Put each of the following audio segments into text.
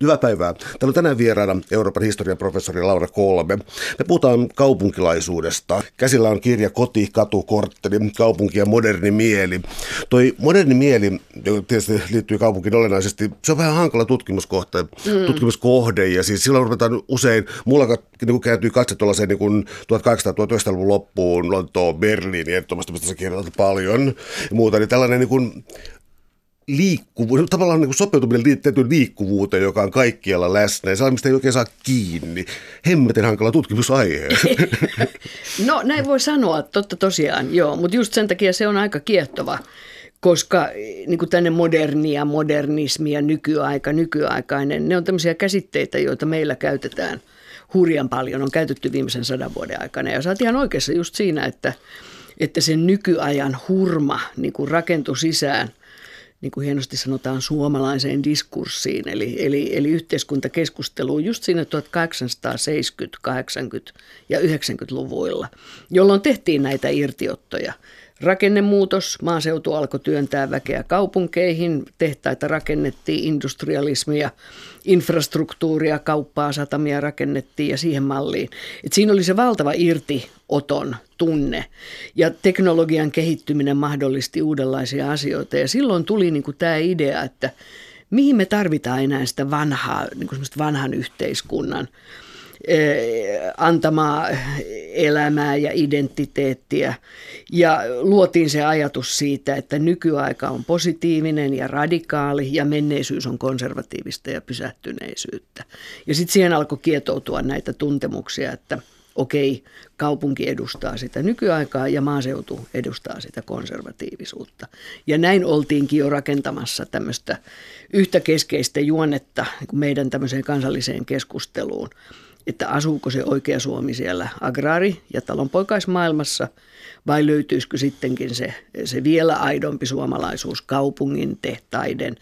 Hyvää päivää. Täällä on tänään vieraana Euroopan historian professori Laura Kolme. Me puhutaan kaupunkilaisuudesta. Käsillä on kirja Koti, katu, kortteli, kaupunki ja moderni mieli. Toi moderni mieli, joka tietysti liittyy kaupunkiin olennaisesti, se on vähän hankala tutkimuskohde, mm. tutkimuskohde ja siis silloin ruvetaan usein, mulla niin kääntyy katse tuollaiseen niin 1800-1900-luvun loppuun, Lontoon, Berliini, ehdottomasti mistä sä kirjoitat paljon ja muuta, niin tällainen niin kuin liikkuvuus, tavallaan niin kuin sopeutuminen tiettyyn liikkuvuuteen, joka on kaikkialla läsnä ja mistä ei oikein saa kiinni. Hemmetin hankala tutkimusaihe. no näin voi sanoa, totta tosiaan, joo, mutta just sen takia se on aika kiehtova koska niin kuin tänne modernia, modernismi ja nykyaika, nykyaikainen, ne on tämmöisiä käsitteitä, joita meillä käytetään hurjan paljon, on käytetty viimeisen sadan vuoden aikana. Ja sä oot ihan oikeassa just siinä, että, että sen nykyajan hurma niin kuin rakentui sisään – niin kuin hienosti sanotaan, suomalaiseen diskurssiin, eli, eli, eli yhteiskuntakeskusteluun just siinä 1870, 80 ja 90-luvuilla, jolloin tehtiin näitä irtiottoja – Rakennemuutos, maaseutu alkoi työntää väkeä kaupunkeihin, tehtaita rakennettiin, industrialismia, infrastruktuuria, kauppaa, satamia rakennettiin ja siihen malliin. Et siinä oli se valtava irtioton tunne. Ja teknologian kehittyminen mahdollisti uudenlaisia asioita. Ja silloin tuli niinku tämä idea, että mihin me tarvitaan enää sitä vanhaa, niinku vanhan yhteiskunnan – antamaa elämää ja identiteettiä. Ja luotiin se ajatus siitä, että nykyaika on positiivinen ja radikaali ja menneisyys on konservatiivista ja pysähtyneisyyttä. Ja sitten siihen alkoi kietoutua näitä tuntemuksia, että okei, kaupunki edustaa sitä nykyaikaa ja maaseutu edustaa sitä konservatiivisuutta. Ja näin oltiinkin jo rakentamassa tämmöistä yhtä keskeistä juonnetta meidän tämmöiseen kansalliseen keskusteluun – että asuuko se oikea Suomi siellä agraari- ja talonpoikaismaailmassa vai löytyisikö sittenkin se, se vielä aidompi suomalaisuus kaupungin, tehtaiden,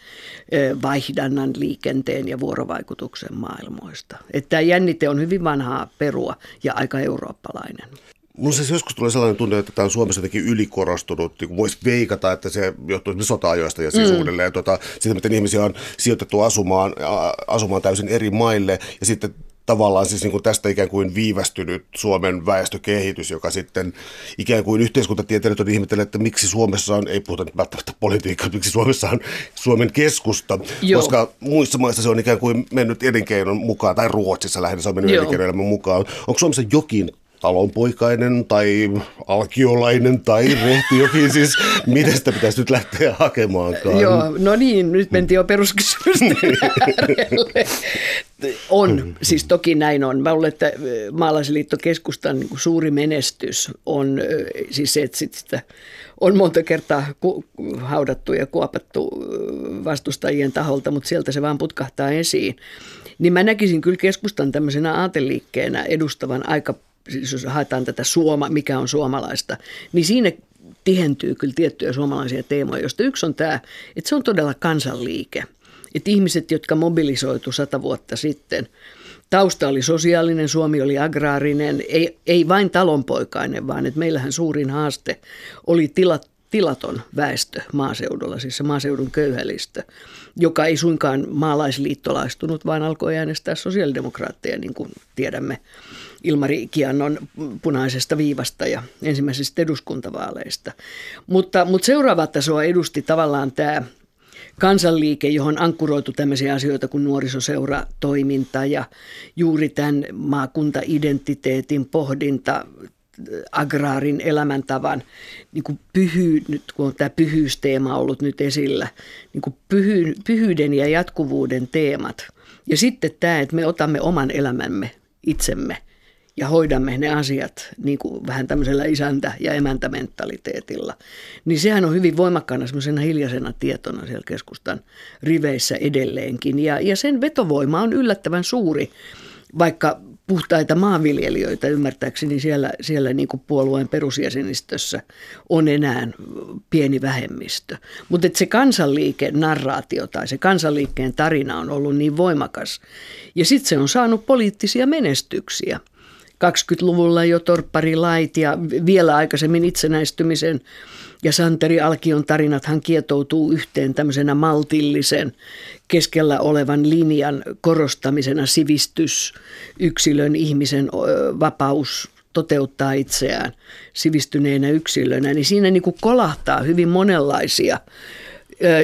vaihdannan, liikenteen ja vuorovaikutuksen maailmoista. Että tämä jännite on hyvin vanhaa perua ja aika eurooppalainen. Mulla siis joskus tulee sellainen tunne, että tämä on Suomessa jotenkin ylikorostunut. Niin voisi veikata, että se johtuu sota-ajoista ja siis mm. uudelleen. Tuota, sitten miten ihmisiä on sijoitettu asumaan, asumaan täysin eri maille. Ja sitten tavallaan siis niin kuin tästä ikään kuin viivästynyt Suomen väestökehitys, joka sitten ikään kuin yhteiskuntatieteilijät on ihmetellyt, että miksi Suomessa on, ei puhuta nyt välttämättä politiikkaa, miksi Suomessa on Suomen keskusta, Joo. koska muissa maissa se on ikään kuin mennyt elinkeinon mukaan, tai Ruotsissa lähinnä se on mennyt elinkeinoelämän mukaan. Onko Suomessa jokin talonpoikainen tai alkiolainen tai rehti jokin, siis miten sitä pitäisi nyt lähteä hakemaankaan? Joo, no niin, nyt mentiin jo peruskysymysten On, siis toki näin on. Mä luulen, että Maalaisliitto keskustan niin suuri menestys on siis se, että sitä on monta kertaa ku, haudattu ja kuopattu vastustajien taholta, mutta sieltä se vaan putkahtaa esiin. Niin mä näkisin kyllä keskustan tämmöisenä aateliikkeenä edustavan aika siis jos haetaan tätä suoma, mikä on suomalaista, niin siinä tihentyy kyllä tiettyjä suomalaisia teemoja, joista yksi on tämä, että se on todella kansanliike. Että ihmiset, jotka mobilisoitu sata vuotta sitten, tausta oli sosiaalinen, Suomi oli agraarinen, ei, ei vain talonpoikainen, vaan että meillähän suurin haaste oli tilat, tilaton väestö maaseudulla, siis se maaseudun köyhälistö, joka ei suinkaan maalaisliittolaistunut, vaan alkoi äänestää sosiaalidemokraatteja, niin kuin tiedämme Ilmari Kiannon punaisesta viivasta ja ensimmäisistä eduskuntavaaleista. Mutta, mutta seuraava tasoa edusti tavallaan tämä kansanliike, johon ankkuroitu tämmöisiä asioita kuin nuorisoseuratoiminta ja juuri tämän maakuntaidentiteetin pohdinta, agraarin elämäntavan niin kuin pyhy, nyt kun on tämä pyhyysteema ollut nyt esillä, niin kuin pyhy, pyhyyden ja jatkuvuuden teemat. Ja sitten tämä, että me otamme oman elämämme itsemme ja hoidamme ne asiat niin kuin vähän tämmöisellä isäntä- ja emäntämentaliteetilla, niin sehän on hyvin voimakkaana semmoisena hiljaisena tietona siellä keskustan riveissä edelleenkin. Ja, ja sen vetovoima on yllättävän suuri, vaikka puhtaita maanviljelijöitä ymmärtääkseni siellä, siellä niin kuin puolueen perusjäsenistössä on enää pieni vähemmistö. Mutta se kansanliike narraatio tai se kansanliikkeen tarina on ollut niin voimakas. Ja sitten se on saanut poliittisia menestyksiä – 20-luvulla jo torpparilait ja vielä aikaisemmin itsenäistymisen ja Santeri Alkion tarinathan kietoutuu yhteen tämmöisenä maltillisen keskellä olevan linjan korostamisena sivistys, yksilön, ihmisen vapaus toteuttaa itseään sivistyneenä yksilönä, niin siinä niin kuin kolahtaa hyvin monenlaisia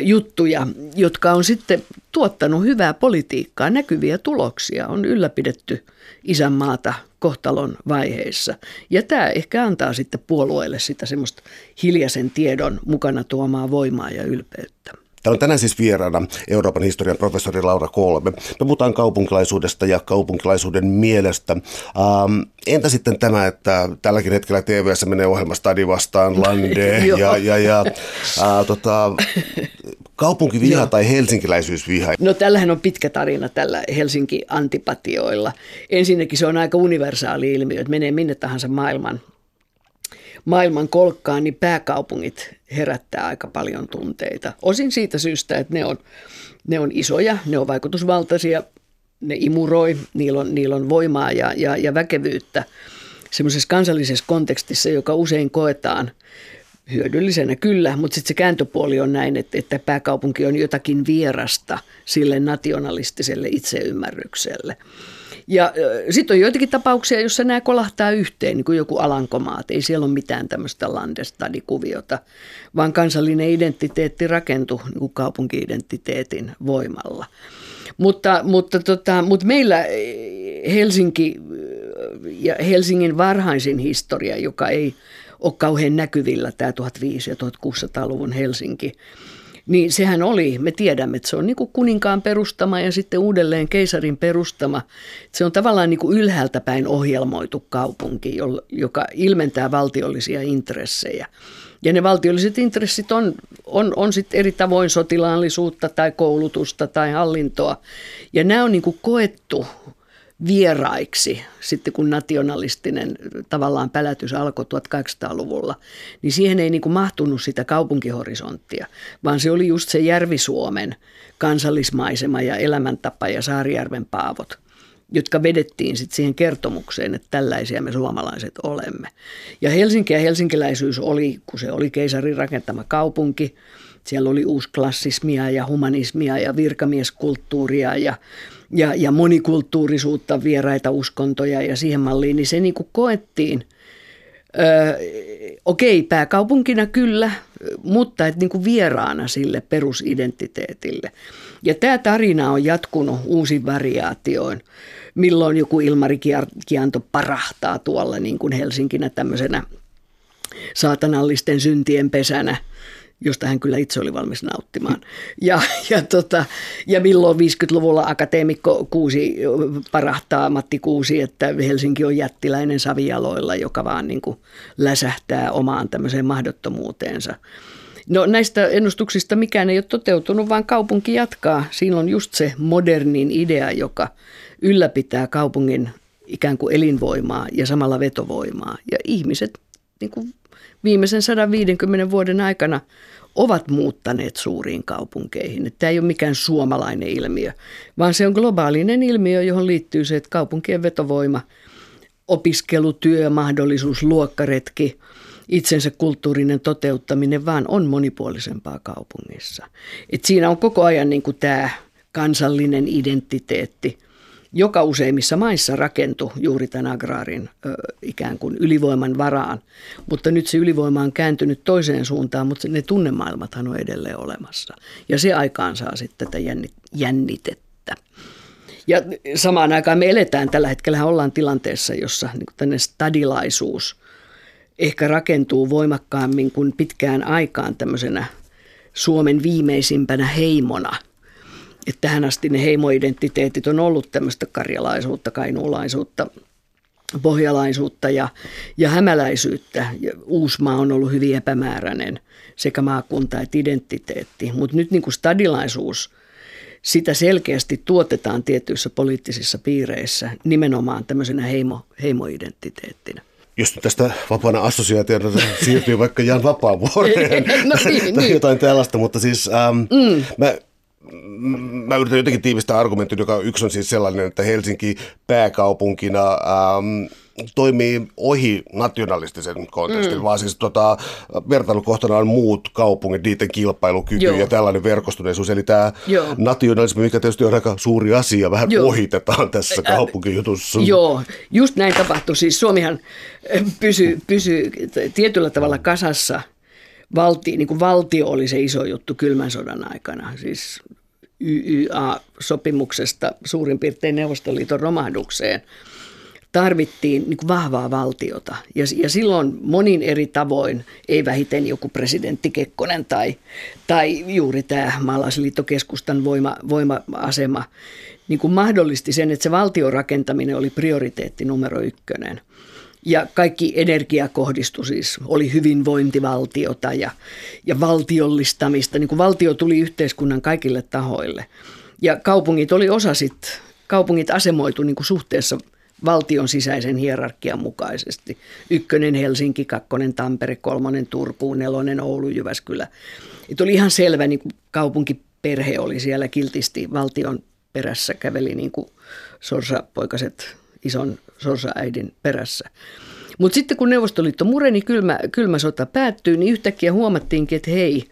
juttuja, jotka on sitten tuottanut hyvää politiikkaa, näkyviä tuloksia, on ylläpidetty isänmaata kohtalon vaiheissa. Ja tämä ehkä antaa sitten puolueelle sitä semmoista hiljaisen tiedon mukana tuomaa voimaa ja ylpeyttä. Täällä on tänään siis vieraana Euroopan historian professori Laura Kolme. Me puhutaan kaupunkilaisuudesta ja kaupunkilaisuuden mielestä. Ähm, entä sitten tämä, että tälläkin hetkellä TVssä menee ohjelma Stadi vastaan Lande ja, ja, ja äh, tota, kaupunkiviha tai helsinkiläisyysviha? No tällähän on pitkä tarina tällä Helsinki-antipatioilla. Ensinnäkin se on aika universaali ilmiö, että menee minne tahansa maailman maailman kolkkaan, niin pääkaupungit herättää aika paljon tunteita. Osin siitä syystä, että ne on, ne on isoja, ne on vaikutusvaltaisia, ne imuroi, niillä on, niillä on voimaa ja, ja, ja väkevyyttä semmoisessa kansallisessa kontekstissa, joka usein koetaan hyödyllisenä kyllä, mutta sitten se kääntöpuoli on näin, että, että pääkaupunki on jotakin vierasta sille nationalistiselle itseymmärrykselle. Ja sitten on joitakin tapauksia, joissa nämä kolahtaa yhteen, niin kuin joku Alankomaat. Ei siellä ole mitään tämmöistä landestadikuviota, vaan kansallinen identiteetti rakentuu niin kuin kaupunki-identiteetin voimalla. Mutta, mutta, tota, mutta meillä Helsinki ja Helsingin varhaisin historia, joka ei ole kauhean näkyvillä, tämä 1500- ja 1600-luvun Helsinki, niin sehän oli, me tiedämme, että se on niin kuin kuninkaan perustama ja sitten uudelleen keisarin perustama. Se on tavallaan niin kuin ylhäältä päin ohjelmoitu kaupunki, joka ilmentää valtiollisia intressejä. Ja ne valtiolliset intressit on, on, on sitten eri tavoin sotilaallisuutta tai koulutusta tai hallintoa. Ja nämä on niin kuin koettu vieraiksi sitten kun nationalistinen tavallaan pälätys alkoi 1800-luvulla, niin siihen ei niin kuin mahtunut sitä kaupunkihorisonttia, vaan se oli just se Järvi-Suomen kansallismaisema ja elämäntapa ja Saarijärven paavot, jotka vedettiin sitten siihen kertomukseen, että tällaisia me suomalaiset olemme. Ja Helsinki ja helsinkiläisyys oli, kun se oli keisarin rakentama kaupunki, siellä oli uusklassismia ja humanismia ja virkamieskulttuuria ja ja, ja monikulttuurisuutta, vieraita uskontoja ja siihen malliin, niin se niin kuin koettiin, öö, okei, pääkaupunkina kyllä, mutta et niin kuin vieraana sille perusidentiteetille. Ja tämä tarina on jatkunut uusin variaatioin, milloin joku Ilmari Kianto parahtaa tuolla niin kuin Helsinkinä tämmöisenä saatanallisten syntien pesänä – josta hän kyllä itse oli valmis nauttimaan. Ja, ja, tota, ja milloin 50-luvulla akateemikko Kuusi parahtaa, Matti Kuusi, että Helsinki on jättiläinen savijaloilla, joka vaan niin kuin läsähtää omaan tämmöiseen mahdottomuuteensa. No näistä ennustuksista mikään ei ole toteutunut, vaan kaupunki jatkaa. Siinä on just se modernin idea, joka ylläpitää kaupungin ikään kuin elinvoimaa ja samalla vetovoimaa. Ja ihmiset niin kuin viimeisen 150 vuoden aikana ovat muuttaneet suuriin kaupunkeihin. Tämä ei ole mikään suomalainen ilmiö, vaan se on globaalinen ilmiö, johon liittyy se, että kaupunkien vetovoima, opiskelu, työ, mahdollisuus, luokkaretki, itsensä kulttuurinen toteuttaminen vaan on monipuolisempaa kaupungissa. Et siinä on koko ajan niin kuin tämä kansallinen identiteetti – joka useimmissa maissa rakentui juuri tämän agraarin ö, ikään kuin ylivoiman varaan. Mutta nyt se ylivoima on kääntynyt toiseen suuntaan, mutta ne tunnemaailmathan on edelleen olemassa. Ja se aikaan saa sitten tätä jännitettä. Ja samaan aikaan me eletään tällä hetkellä, ollaan tilanteessa, jossa niin tänne stadilaisuus ehkä rakentuu voimakkaammin kuin pitkään aikaan tämmöisenä Suomen viimeisimpänä heimona – että tähän asti ne heimoidentiteetit on ollut tämmöistä karjalaisuutta, kainuulaisuutta, pohjalaisuutta ja, ja hämäläisyyttä. Ja Uusmaa on ollut hyvin epämääräinen sekä maakunta että identiteetti. Mutta nyt niin kuin stadilaisuus, sitä selkeästi tuotetaan tietyissä poliittisissa piireissä nimenomaan tämmöisenä heimo, heimoidentiteettinä jos tästä vapaana assosiaationa siirtyy vaikka Jan Vapaavuoreen no, niin, tai niin. jotain tällaista, mutta siis ähm, mm. mä mä yritän jotenkin tiivistää argumentin, joka yksi on siis sellainen, että Helsinki pääkaupunkina ähm, toimii ohi nationalistisen kontekstin, mm. vaan siis tota, vertailukohtana on muut kaupungit, niiden kilpailukyky Joo. ja tällainen verkostuneisuus. Eli tämä Joo. nationalismi, mikä tietysti on aika suuri asia, vähän Joo. ohitetaan tässä kaupunkijutussa. Joo, just näin tapahtui. Siis Suomihan pysyy pysy tietyllä tavalla kasassa. Valti, niin kuin valtio oli se iso juttu kylmän sodan aikana. Siis YYA-sopimuksesta suurin piirtein Neuvostoliiton romahdukseen tarvittiin niin vahvaa valtiota. Ja, ja silloin monin eri tavoin, ei vähiten joku presidentti Kekkonen tai, tai juuri tämä maalaisliittokeskustan voima, voima-asema, niin kuin mahdollisti sen, että se valtiorakentaminen oli prioriteetti numero ykkönen. Ja kaikki energia kohdistui siis, oli hyvinvointivaltiota ja, ja valtiollistamista. Niin kuin valtio tuli yhteiskunnan kaikille tahoille. Ja kaupungit oli osa sitten, kaupungit asemoitu niin kuin suhteessa valtion sisäisen hierarkian mukaisesti. Ykkönen Helsinki, kakkonen Tampere, kolmonen Turku, nelonen Oulu, Jyväskylä. Et oli ihan selvä, niin kuin kaupunkiperhe oli siellä kiltisti valtion perässä, käveli niin kuin sorsapoikaset ison sorsaäidin perässä. Mutta sitten kun Neuvostoliitto mureni, kylmä, kylmä sota päättyi, niin yhtäkkiä huomattiinkin, että hei,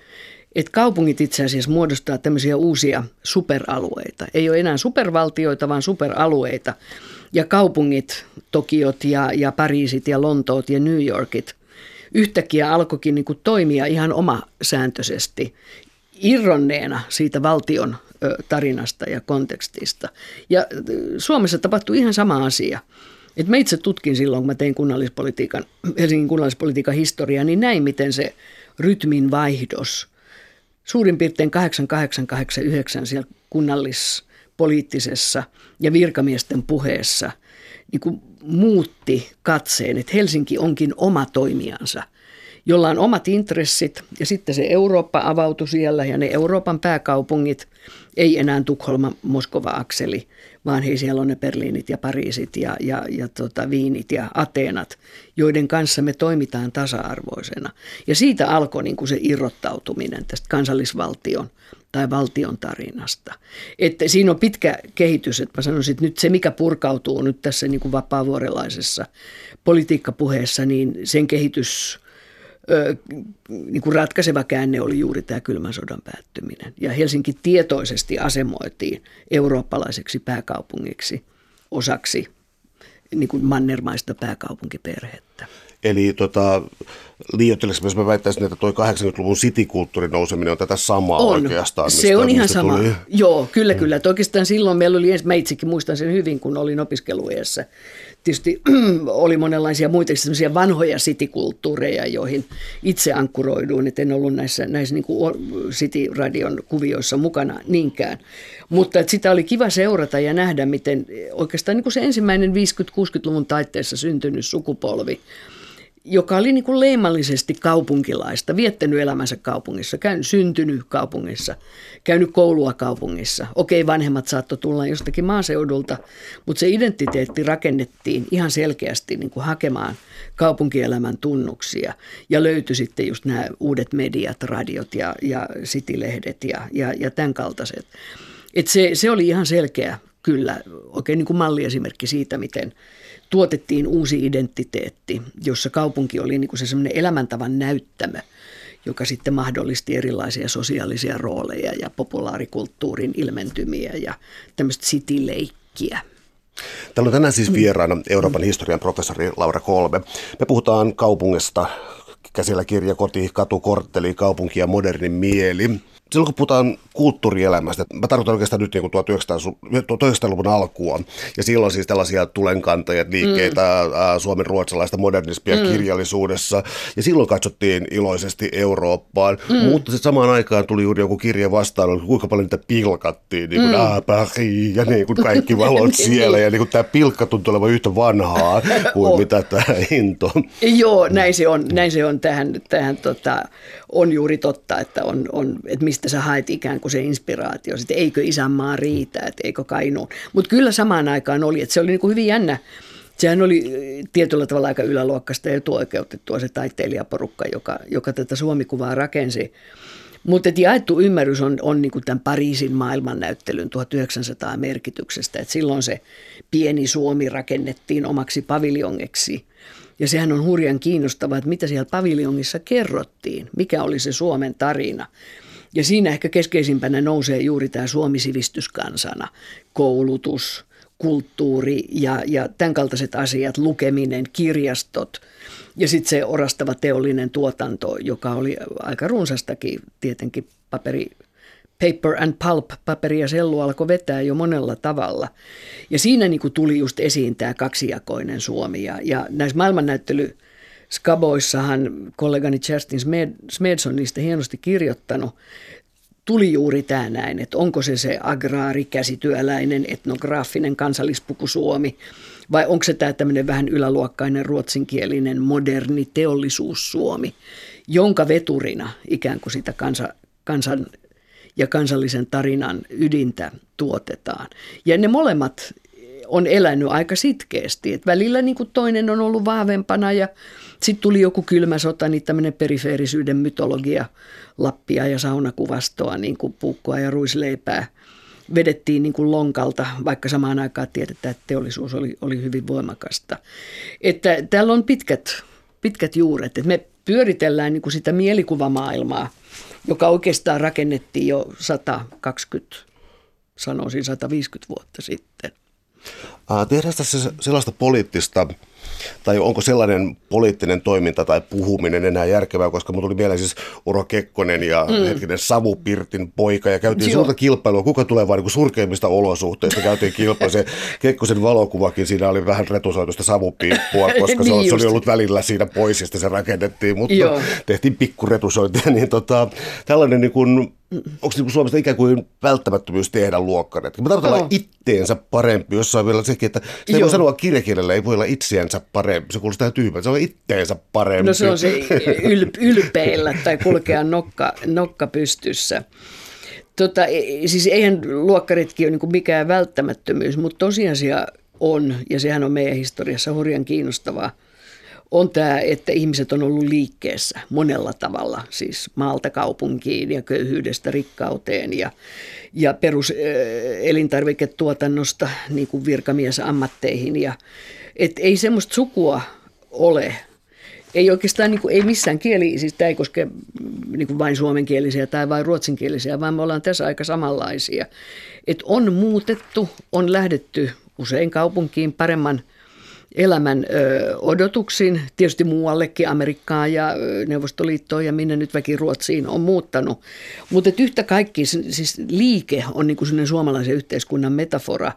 että kaupungit itse asiassa muodostaa tämmöisiä uusia superalueita. Ei ole enää supervaltioita, vaan superalueita. Ja kaupungit, Tokiot ja, ja Pariisit ja Lontoot ja New Yorkit, yhtäkkiä alkoikin niin toimia ihan omasääntöisesti, irronneena siitä valtion tarinasta ja kontekstista. Ja Suomessa tapahtui ihan sama asia. Et mä itse tutkin silloin, kun mä tein kunnallispolitiikan, Helsingin kunnallispolitiikan historiaa, niin näin, miten se rytmin vaihdos suurin piirtein 8889 siellä kunnallispoliittisessa ja virkamiesten puheessa niin kuin muutti katseen, että Helsinki onkin oma toimijansa – jolla on omat intressit ja sitten se Eurooppa avautui siellä ja ne Euroopan pääkaupungit, ei enää Tukholma, Moskova akseli, vaan hei siellä on ne Berliinit ja Pariisit ja, ja, ja tota, Viinit ja Ateenat, joiden kanssa me toimitaan tasa-arvoisena. Ja siitä alkoi niin kuin se irrottautuminen tästä kansallisvaltion tai valtion tarinasta. Että siinä on pitkä kehitys, että mä sanoisin, että nyt se mikä purkautuu nyt tässä niin kuin vapaavuorelaisessa politiikkapuheessa, niin sen kehitys niin kuin ratkaiseva käänne oli juuri tämä kylmän sodan päättyminen. Ja Helsinki tietoisesti asemoitiin eurooppalaiseksi pääkaupungiksi osaksi niin kuin mannermaista pääkaupunkiperhettä. Eli tota, liioittelisi, jos mä väittäisin, että tuo 80-luvun sitikulttuurin nouseminen on tätä samaa on. oikeastaan. Se on ihan sama. Tuli. Joo, kyllä, kyllä. Että oikeastaan silloin meillä oli, mä itsekin muistan sen hyvin, kun olin opiskeluajassa, tietysti oli monenlaisia muita vanhoja sitikulttuureja, joihin itse ankkuroiduin, että en ollut näissä, näissä niin kuin City-radion kuvioissa mukana niinkään. Mutta että sitä oli kiva seurata ja nähdä, miten oikeastaan niin kuin se ensimmäinen 50-60-luvun taitteessa syntynyt sukupolvi – joka oli niin kuin leimallisesti kaupunkilaista, viettänyt elämänsä kaupungissa, käynyt, syntynyt kaupungissa, käynyt koulua kaupungissa. Okei, vanhemmat saattoi tulla jostakin maaseudulta, mutta se identiteetti rakennettiin ihan selkeästi niin kuin hakemaan kaupunkielämän tunnuksia. Ja löytyi sitten just nämä uudet mediat, radiot ja, ja sitilehdet ja, ja, ja tämän kaltaiset. Et se, se oli ihan selkeä kyllä oikein niin kuin malliesimerkki siitä, miten – tuotettiin uusi identiteetti, jossa kaupunki oli niin kuin se semmoinen elämäntavan näyttämö, joka sitten mahdollisti erilaisia sosiaalisia rooleja ja populaarikulttuurin ilmentymiä ja tämmöistä cityleikkiä. Täällä on tänään siis vieraana Euroopan historian professori Laura Kolbe. Me puhutaan kaupungista, käsillä kirja Koti, katu, kortteli, kaupunki ja modernin mieli silloin kun puhutaan kulttuurielämästä, mä tarkoitan oikeastaan nyt niin 1900-luvun alkua, ja silloin siis tällaisia tulenkantajat, liikkeitä, mm. suomen ruotsalaista modernismia mm. kirjallisuudessa, ja silloin katsottiin iloisesti Eurooppaan, mm. mutta sitten samaan aikaan tuli juuri joku kirja vastaan, kuinka paljon niitä pilkattiin, niin kuin mm. Paris, ja niin kuin kaikki valot niin. siellä, ja niin kuin tämä pilkka tuntui olevan yhtä vanhaa kuin oh. mitä tämä into. Joo, näin se on, näin se on tähän, tähän tota, on juuri totta, että, on, on, että mistä sä haet ikään kuin se inspiraatio, että eikö isänmaa riitä, että eikö kainuun. Mutta kyllä samaan aikaan oli, että se oli niin kuin hyvin jännä. Sehän oli tietyllä tavalla aika yläluokkasta ja etuoikeutettua se taiteilijaporukka, joka, joka tätä suomikuvaa rakensi. Mutta jaettu ymmärrys on, on niin tämän Pariisin maailmannäyttelyn 1900 merkityksestä, että silloin se pieni Suomi rakennettiin omaksi paviljongeksi. Ja sehän on hurjan kiinnostavaa, että mitä siellä paviljongissa kerrottiin, mikä oli se Suomen tarina. Ja siinä ehkä keskeisimpänä nousee juuri tämä Suomi sivistyskansana, koulutus, kulttuuri ja, ja tämän kaltaiset asiat, lukeminen, kirjastot ja sitten se orastava teollinen tuotanto, joka oli aika runsastakin tietenkin paperi, paper and pulp, paperi ja sellu alkoi vetää jo monella tavalla. Ja siinä niin kuin tuli just esiin tämä kaksijakoinen Suomi ja, ja näissä maailmannäyttely Skaboissahan kollegani Kerstin Smedson niistä hienosti kirjoittanut, tuli juuri tämä näin, että onko se se agraari, käsityöläinen, etnograafinen kansallispuku Suomi vai onko se tämä tämmöinen vähän yläluokkainen ruotsinkielinen moderni teollisuus Suomi, jonka veturina ikään kuin sitä kansa, kansan ja kansallisen tarinan ydintä tuotetaan. Ja ne molemmat on elänyt aika sitkeästi. Et välillä niin kuin toinen on ollut vahvempana ja sitten tuli joku kylmä sota, niin tämmöinen perifeerisyyden mytologia, lappia ja saunakuvastoa, niin kuin puukkoa ja ruisleipää vedettiin niin kuin lonkalta, vaikka samaan aikaan tiedetään, että teollisuus oli, oli hyvin voimakasta. Että täällä on pitkät, pitkät juuret, että me pyöritellään niin kuin sitä mielikuvamaailmaa, joka oikeastaan rakennettiin jo 120, sanoisin 150 vuotta sitten. Tehdään tässä sellaista poliittista tai onko sellainen poliittinen toiminta tai puhuminen enää järkevää, koska mulla tuli mieleen siis Uro Kekkonen ja mm. hetkinen Savupirtin poika ja käytiin suurta kilpailua, kuka tulee vain niin surkeimmista olosuhteista, käytiin kilpailua, se Kekkosen valokuvakin siinä oli vähän retusoitusta savupiippua, koska niin se, se oli ollut välillä siinä pois ja se rakennettiin, mutta Joo. tehtiin pikkuretusointia, niin tota, tällainen niin kuin onko niin Suomesta ikään kuin välttämättömyys tehdä luokkaret? Mä tarkoitan olla itteensä parempi, jossa on vielä sekin, että sitä ei voi sanoa kirjakielellä, ei voi olla itseänsä parempi. Se kuulostaa tyhmältä, se on itteensä parempi. No se on se yl- ylpeillä tai kulkea nokka, nokka pystyssä. Tota, e, siis eihän luokkaritkin ole niin mikään välttämättömyys, mutta tosiasia on, ja sehän on meidän historiassa hurjan kiinnostavaa, on tämä, että ihmiset on ollut liikkeessä monella tavalla, siis maalta kaupunkiin ja köyhyydestä rikkauteen ja, ja peruselintarviketuotannosta niin kuin virkamiesammatteihin. Ja, et ei semmoista sukua ole. Ei oikeastaan niin kuin, ei missään kieli, siis tämä ei koske niin kuin vain suomenkielisiä tai vain ruotsinkielisiä, vaan me ollaan tässä aika samanlaisia. Et on muutettu, on lähdetty usein kaupunkiin paremman – elämän ö, odotuksiin, tietysti muuallekin Amerikkaan ja Neuvostoliittoon ja minne nyt väki Ruotsiin on muuttanut. Mutta yhtä kaikki, siis liike on niin suomalaisen yhteiskunnan metafora,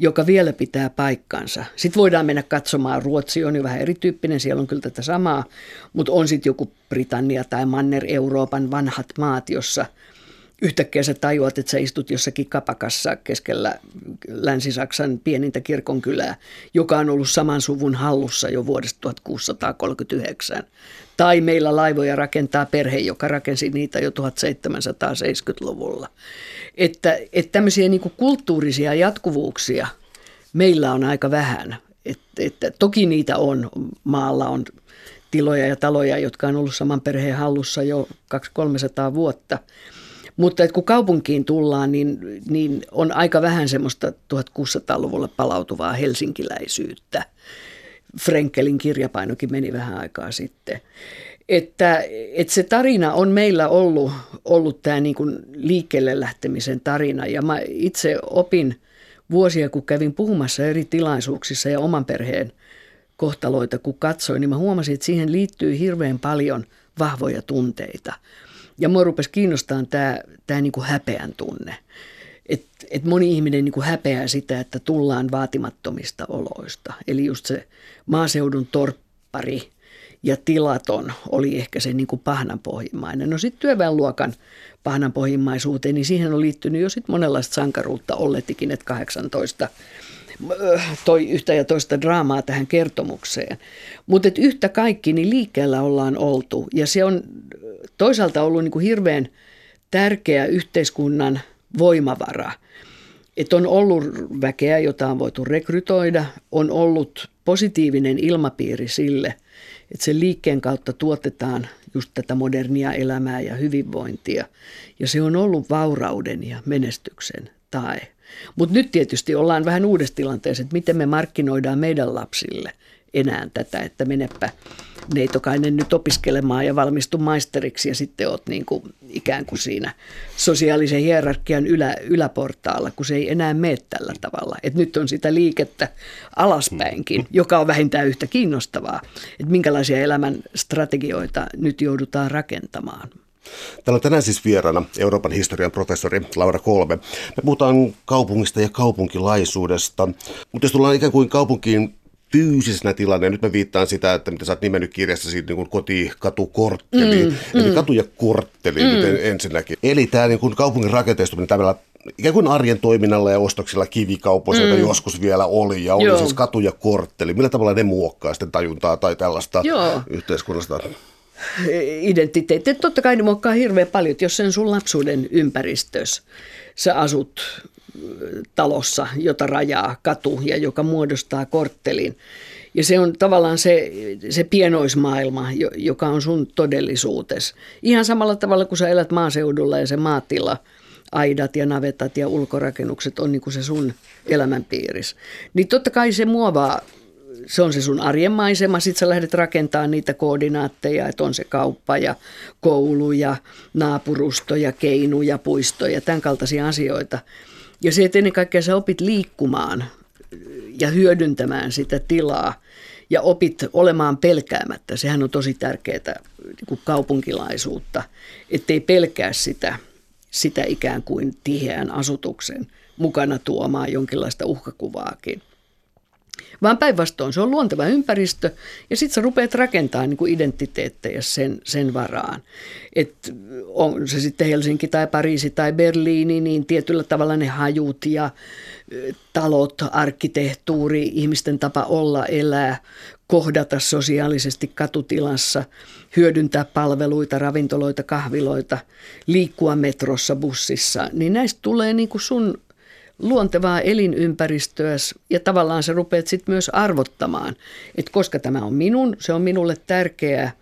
joka vielä pitää paikkansa. Sitten voidaan mennä katsomaan, Ruotsi on jo vähän erityyppinen, siellä on kyllä tätä samaa, mutta on sitten joku Britannia tai Manner-Euroopan vanhat maat, jossa – yhtäkkiä sä tajuat, että sä istut jossakin kapakassa keskellä Länsi-Saksan pienintä kirkonkylää, joka on ollut saman suvun hallussa jo vuodesta 1639. Tai meillä laivoja rakentaa perhe, joka rakensi niitä jo 1770-luvulla. Että, että tämmöisiä niin kulttuurisia jatkuvuuksia meillä on aika vähän. Että, että toki niitä on, maalla on tiloja ja taloja, jotka on ollut saman perheen hallussa jo 200-300 vuotta – mutta että kun kaupunkiin tullaan, niin, niin on aika vähän semmoista 1600-luvulla palautuvaa helsinkiläisyyttä. Frenkelin kirjapainokin meni vähän aikaa sitten. Että, että se tarina on meillä ollut, ollut tämä niin kuin liikkeelle lähtemisen tarina. Ja mä itse opin vuosia, kun kävin puhumassa eri tilaisuuksissa ja oman perheen kohtaloita, kun katsoin, niin mä huomasin, että siihen liittyy hirveän paljon vahvoja tunteita – ja mua rupesi kiinnostamaan tämä, tämä niin kuin häpeän tunne. Että et moni ihminen niin kuin häpeää sitä, että tullaan vaatimattomista oloista. Eli just se maaseudun torppari ja tilaton oli ehkä se niin kuin pahnanpohjimmainen. No sitten työväenluokan pahnanpohjimmaisuuteen, niin siihen on liittynyt jo sitten monenlaista sankaruutta olletikin, että 18 toi yhtä ja toista draamaa tähän kertomukseen. Mutta yhtä kaikki, niin liikkeellä ollaan oltu. Ja se on toisaalta ollut niin kuin hirveän tärkeä yhteiskunnan voimavara. Että on ollut väkeä, jota on voitu rekrytoida, on ollut positiivinen ilmapiiri sille, Että sen liikkeen kautta tuotetaan just tätä modernia elämää ja hyvinvointia. Ja se on ollut vaurauden ja menestyksen tae. Mutta nyt tietysti ollaan vähän uudessa tilanteessa, että miten me markkinoidaan meidän lapsille enää tätä, että menepä neitokainen nyt opiskelemaan ja valmistu maisteriksi ja sitten oot niin kuin ikään kuin siinä sosiaalisen hierarkian ylä, yläportaalla, kun se ei enää mene tällä tavalla. Et nyt on sitä liikettä alaspäinkin, joka on vähintään yhtä kiinnostavaa, että minkälaisia elämän strategioita nyt joudutaan rakentamaan. Täällä on tänään siis vieraana Euroopan historian professori Laura Kolme. Me puhutaan kaupungista ja kaupunkilaisuudesta, mutta jos tullaan ikään kuin kaupunkiin fyysisenä tilanne. Nyt mä viittaan sitä, että mitä sä oot nimennyt kirjassa siitä niin koti, katu, kortteli. Mm, Eli mm. katu ja kortteli mm. nyt ensinnäkin. Eli tämä niin kuin kaupungin rakenteistuminen tämmöllä ikään kuin arjen toiminnalla ja ostoksilla kivikaupoissa, mm. joita joskus vielä oli, ja oli Joo. siis katu ja kortteli. Millä tavalla ne muokkaa sitten tajuntaa tai tällaista Joo. yhteiskunnasta? Identiteetti. Totta kai ne muokkaa hirveän paljon, jos sen sun lapsuuden ympäristössä sä asut talossa, jota rajaa katu ja joka muodostaa korttelin. Ja se on tavallaan se, se pienoismaailma, joka on sun todellisuutes. Ihan samalla tavalla kuin sä elät maaseudulla ja se maatila, aidat ja navetat ja ulkorakennukset on niin kuin se sun elämänpiiris. Niin totta kai se muovaa, se on se sun arjen maisema, sit sä lähdet rakentamaan niitä koordinaatteja, että on se kauppa ja koulu ja naapurusto ja keinu ja puisto ja tämän kaltaisia asioita – ja se, että ennen kaikkea sä opit liikkumaan ja hyödyntämään sitä tilaa ja opit olemaan pelkäämättä. Sehän on tosi tärkeää niin kaupunkilaisuutta, ettei pelkää sitä, sitä ikään kuin tiheän asutuksen mukana tuomaan jonkinlaista uhkakuvaakin vaan päinvastoin se on luonteva ympäristö ja sitten sä rupeat rakentamaan niin kuin identiteettejä sen, sen varaan. Et on se sitten Helsinki tai Pariisi tai Berliini, niin tietyllä tavalla ne hajut ja talot, arkkitehtuuri, ihmisten tapa olla, elää, kohdata sosiaalisesti katutilassa, hyödyntää palveluita, ravintoloita, kahviloita, liikkua metrossa, bussissa, niin näistä tulee niin kuin sun luontevaa elinympäristöä ja tavallaan sä rupeat sitten myös arvottamaan, että koska tämä on minun, se on minulle tärkeää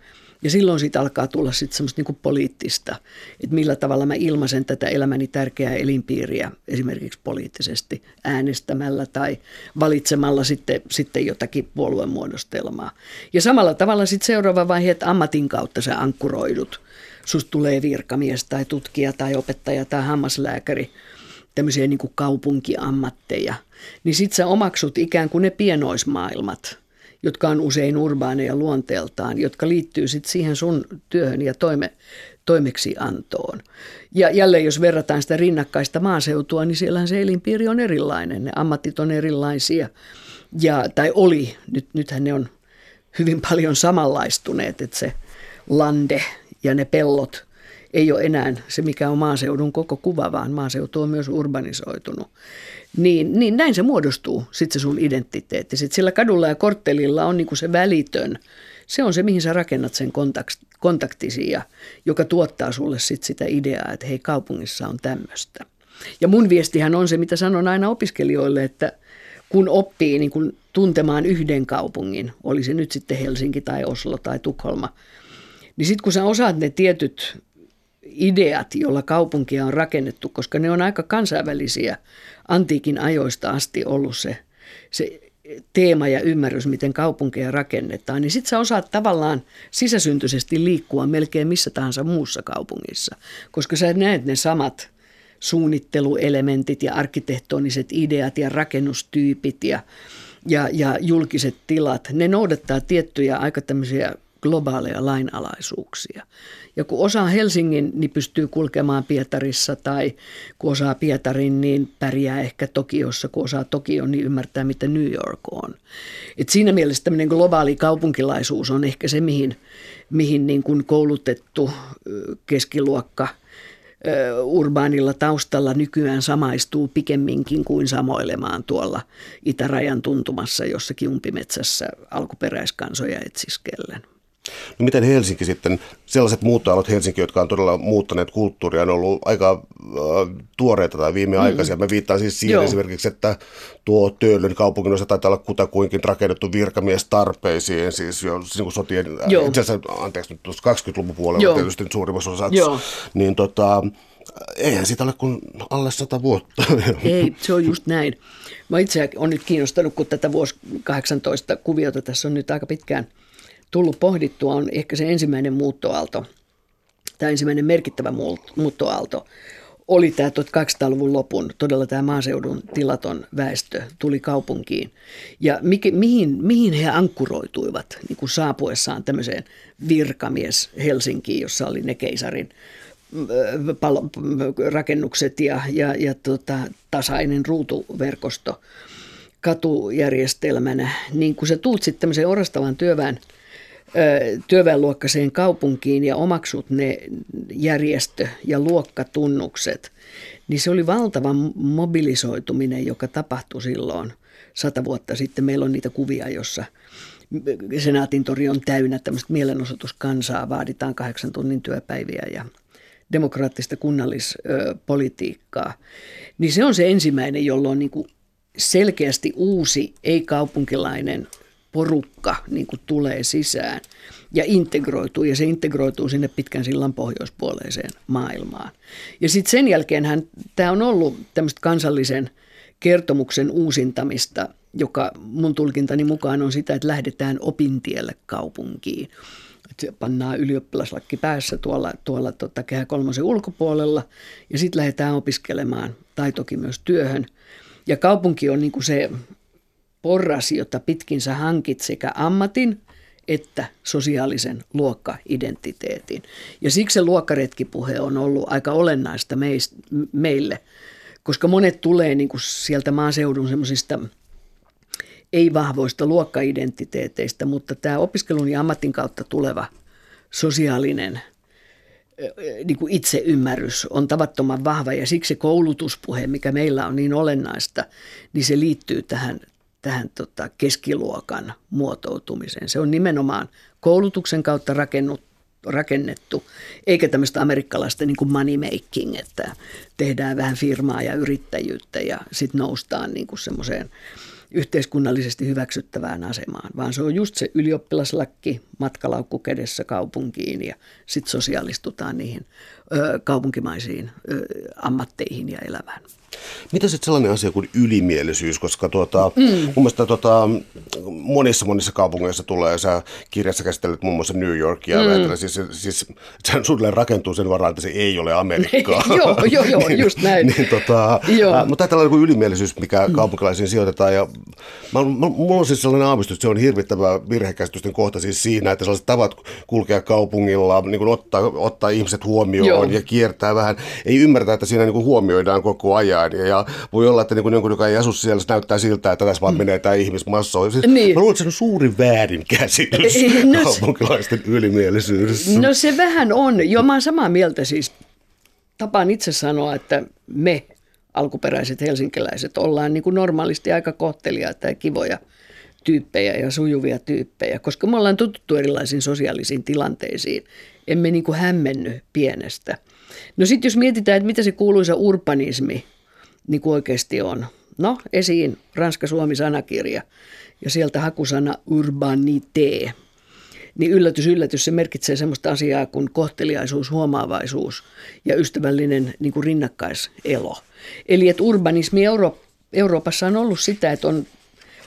ja silloin siitä alkaa tulla sitten semmoista niinku poliittista, että millä tavalla mä ilmaisen tätä elämäni tärkeää elinpiiriä esimerkiksi poliittisesti äänestämällä tai valitsemalla sitten, sitten jotakin puoluemuodostelmaa. Ja samalla tavalla sitten seuraava vaihe, että ammatin kautta sä ankkuroidut. Susta tulee virkamies tai tutkija tai opettaja tai hammaslääkäri – tämmöisiä niin kuin kaupunkiammatteja, niin sit sä omaksut ikään kuin ne pienoismaailmat, jotka on usein urbaaneja luonteeltaan, jotka liittyy sitten siihen sun työhön ja toime, toimeksiantoon. Ja jälleen jos verrataan sitä rinnakkaista maaseutua, niin siellähän se elinpiiri on erilainen, ne ammatit on erilaisia. Ja, tai oli, nyt, nythän ne on hyvin paljon samanlaistuneet, että se lande ja ne pellot – ei ole enää se, mikä on maaseudun koko kuva, vaan maaseutu on myös urbanisoitunut. Niin, niin näin se muodostuu, sitten se sun identiteetti. Sitten sillä kadulla ja korttelilla on niinku se välitön, se on se, mihin sä rakennat sen kontaktisi ja joka tuottaa sulle sit sitä ideaa, että hei, kaupungissa on tämmöistä. Ja mun viestihän on se, mitä sanon aina opiskelijoille, että kun oppii niin kun tuntemaan yhden kaupungin, oli se nyt sitten Helsinki tai Oslo tai Tukholma, niin sitten kun sä osaat ne tietyt ideat, joilla kaupunkia on rakennettu, koska ne on aika kansainvälisiä antiikin ajoista asti ollut se, se teema ja ymmärrys, miten kaupunkeja rakennetaan, niin sitten sä osaat tavallaan sisäsyntyisesti liikkua melkein missä tahansa muussa kaupungissa, koska sä näet ne samat suunnitteluelementit ja arkkitehtoniset ideat ja rakennustyypit ja, ja, ja julkiset tilat. Ne noudattaa tiettyjä aika tämmöisiä globaaleja lainalaisuuksia. Ja kun osaa Helsingin, niin pystyy kulkemaan Pietarissa tai kun osaa Pietarin, niin pärjää ehkä Tokiossa. Kun osaa Tokio, niin ymmärtää, mitä New York on. Et siinä mielessä tämmöinen globaali kaupunkilaisuus on ehkä se, mihin, mihin niin kuin koulutettu keskiluokka urbaanilla taustalla nykyään samaistuu pikemminkin kuin samoilemaan tuolla itärajan tuntumassa jossakin umpimetsässä alkuperäiskansoja etsiskellen. No miten Helsinki sitten, sellaiset muuttoalot Helsinki, jotka on todella muuttaneet kulttuuria, on ollut aika äh, tuoreita tai viimeaikaisia. Mm. Mä viittaan siis siihen Joo. esimerkiksi, että tuo Töölön kaupungin osa taitaa olla kutakuinkin rakennettu virkamies tarpeisiin, siis jo niin kuin sotien, Joo. itse asiassa, anteeksi nyt 20-luvun puolella Joo. tietysti suurimmassa osassa, niin tota, eihän siitä ole kuin alle sata vuotta. Ei, se on just näin. Mä itse olen nyt kiinnostanut, kun tätä vuosi 18 kuviota tässä on nyt aika pitkään – tullut pohdittua, on ehkä se ensimmäinen muuttoaalto, tämä ensimmäinen merkittävä muuttoaalto, oli tämä 1800-luvun lopun, todella tämä maaseudun tilaton väestö tuli kaupunkiin. Ja mikä, mihin, mihin he ankkuroituivat niin kuin saapuessaan tämmöiseen virkamies Helsinkiin, jossa oli ne keisarin palo, rakennukset ja, ja, ja tota, tasainen ruutuverkosto katujärjestelmänä, niin kun sä tuut sitten tämmöiseen orastavan työväen – työväenluokkaiseen kaupunkiin ja omaksut ne järjestö- ja luokkatunnukset, niin se oli valtava mobilisoituminen, joka tapahtui silloin sata vuotta sitten. Meillä on niitä kuvia, jossa Senaatin tori on täynnä tämmöistä mielenosoituskansaa, vaaditaan kahdeksan tunnin työpäiviä ja demokraattista kunnallispolitiikkaa. Niin se on se ensimmäinen, jolloin niin selkeästi uusi, ei-kaupunkilainen porukka niin kuin tulee sisään ja integroituu, ja se integroituu sinne pitkän sillan pohjoispuoleiseen maailmaan. Ja sitten sen jälkeen tämä on ollut tämmöistä kansallisen kertomuksen uusintamista, joka mun tulkintani mukaan on sitä, että lähdetään opintielle kaupunkiin. Että pannaan ylioppilaslakki päässä tuolla, tuolla tota, kehä kolmosen ulkopuolella ja sitten lähdetään opiskelemaan tai toki myös työhön. Ja kaupunki on niin kuin se porras, jota pitkin sä hankit sekä ammatin että sosiaalisen luokkaidentiteetin. Ja siksi se luokkaretkipuhe on ollut aika olennaista meist, meille, koska monet tulee niin kuin sieltä maaseudun semmoisista ei-vahvoista luokkaidentiteeteistä, mutta tämä opiskelun ja ammatin kautta tuleva sosiaalinen niin kuin itseymmärrys on tavattoman vahva ja siksi se koulutuspuhe, mikä meillä on niin olennaista, niin se liittyy tähän, tähän tota keskiluokan muotoutumiseen. Se on nimenomaan koulutuksen kautta rakennut, rakennettu, eikä tämmöistä amerikkalaista niin kuin money making, että tehdään vähän firmaa ja yrittäjyyttä ja sitten noustaan niin kuin semmoiseen yhteiskunnallisesti hyväksyttävään asemaan, vaan se on just se ylioppilaslakki, matkalaukku kädessä kaupunkiin ja sitten sosiaalistutaan niihin ö, kaupunkimaisiin ö, ammatteihin ja elämään. Mitä sitten sellainen asia kuin ylimielisyys, koska tuota, mm. mun mielestä tuota, monissa monissa kaupungeissa tulee, sä kirjassa käsittelet muun muassa New Yorkia, mm. siis, siis sehän suunnilleen rakentuu sen varaan, että se ei ole Amerikkaa. joo, joo, joo, just näin. niin, tota, joo. Äh, mutta tällainen kuin ylimielisyys, mikä mm. kaupunkilaisiin sijoitetaan, ja mä, mä, mulla on siis sellainen aavistus, että se on hirvittävä virhekäsitysten kohta siis siinä, että sellaiset tavat kulkea kaupungilla, niin kuin ottaa, ottaa ihmiset huomioon joo. ja kiertää vähän, ei ymmärtä, että siinä niin kuin huomioidaan koko ajan, ja, ja voi olla, että niin kuin jonkun, joka ei asu siellä, se näyttää siltä, että tässä vaan mm. menee tämä ihmismassa. Siis niin. Mä luulen, että se on suuri väärinkäsitys no, kaupunkilaisten ylimielisyydessä. No se vähän on. Joo, mä oon samaa mieltä siis. Tapaan itse sanoa, että me alkuperäiset helsinkiläiset ollaan niin kuin normaalisti aika kohteliaita ja kivoja tyyppejä ja sujuvia tyyppejä, koska me ollaan tuttu erilaisiin sosiaalisiin tilanteisiin. Emme niin kuin hämmenny pienestä. No sitten jos mietitään, että mitä se kuuluisa urbanismi niin kuin oikeasti on. No, esiin Ranska-Suomi-sanakirja ja sieltä hakusana urbanité. Niin yllätys, yllätys, se merkitsee sellaista asiaa kuin kohteliaisuus, huomaavaisuus ja ystävällinen niin kuin rinnakkaiselo. Eli että urbanismi Euro- Euroopassa on ollut sitä, että on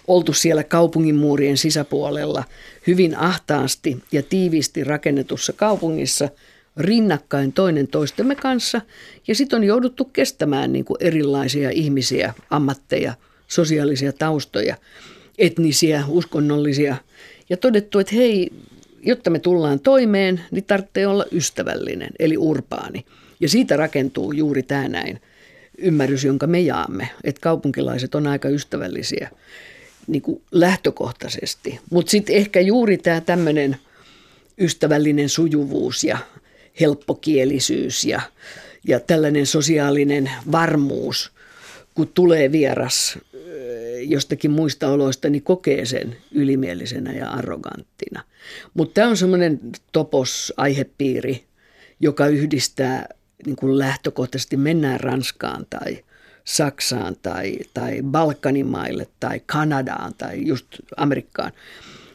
oltu siellä kaupungin muurien sisäpuolella hyvin ahtaasti ja tiiviisti rakennetussa kaupungissa – rinnakkain toinen toistemme kanssa ja sitten on jouduttu kestämään niin kuin erilaisia ihmisiä, ammatteja, sosiaalisia taustoja, etnisiä, uskonnollisia ja todettu, että hei, jotta me tullaan toimeen, niin tarvitsee olla ystävällinen, eli urbaani. Ja siitä rakentuu juuri tämä näin ymmärrys, jonka me jaamme, että kaupunkilaiset on aika ystävällisiä niin kuin lähtökohtaisesti. Mutta sitten ehkä juuri tämä tämmöinen ystävällinen sujuvuus ja helppokielisyys ja, ja tällainen sosiaalinen varmuus, kun tulee vieras jostakin muista oloista, niin kokee sen ylimielisenä ja arroganttina. Mutta tämä on semmoinen topos aihepiiri, joka yhdistää niin kuin lähtökohtaisesti mennään Ranskaan tai Saksaan tai, tai Balkanin maille tai Kanadaan tai just Amerikkaan,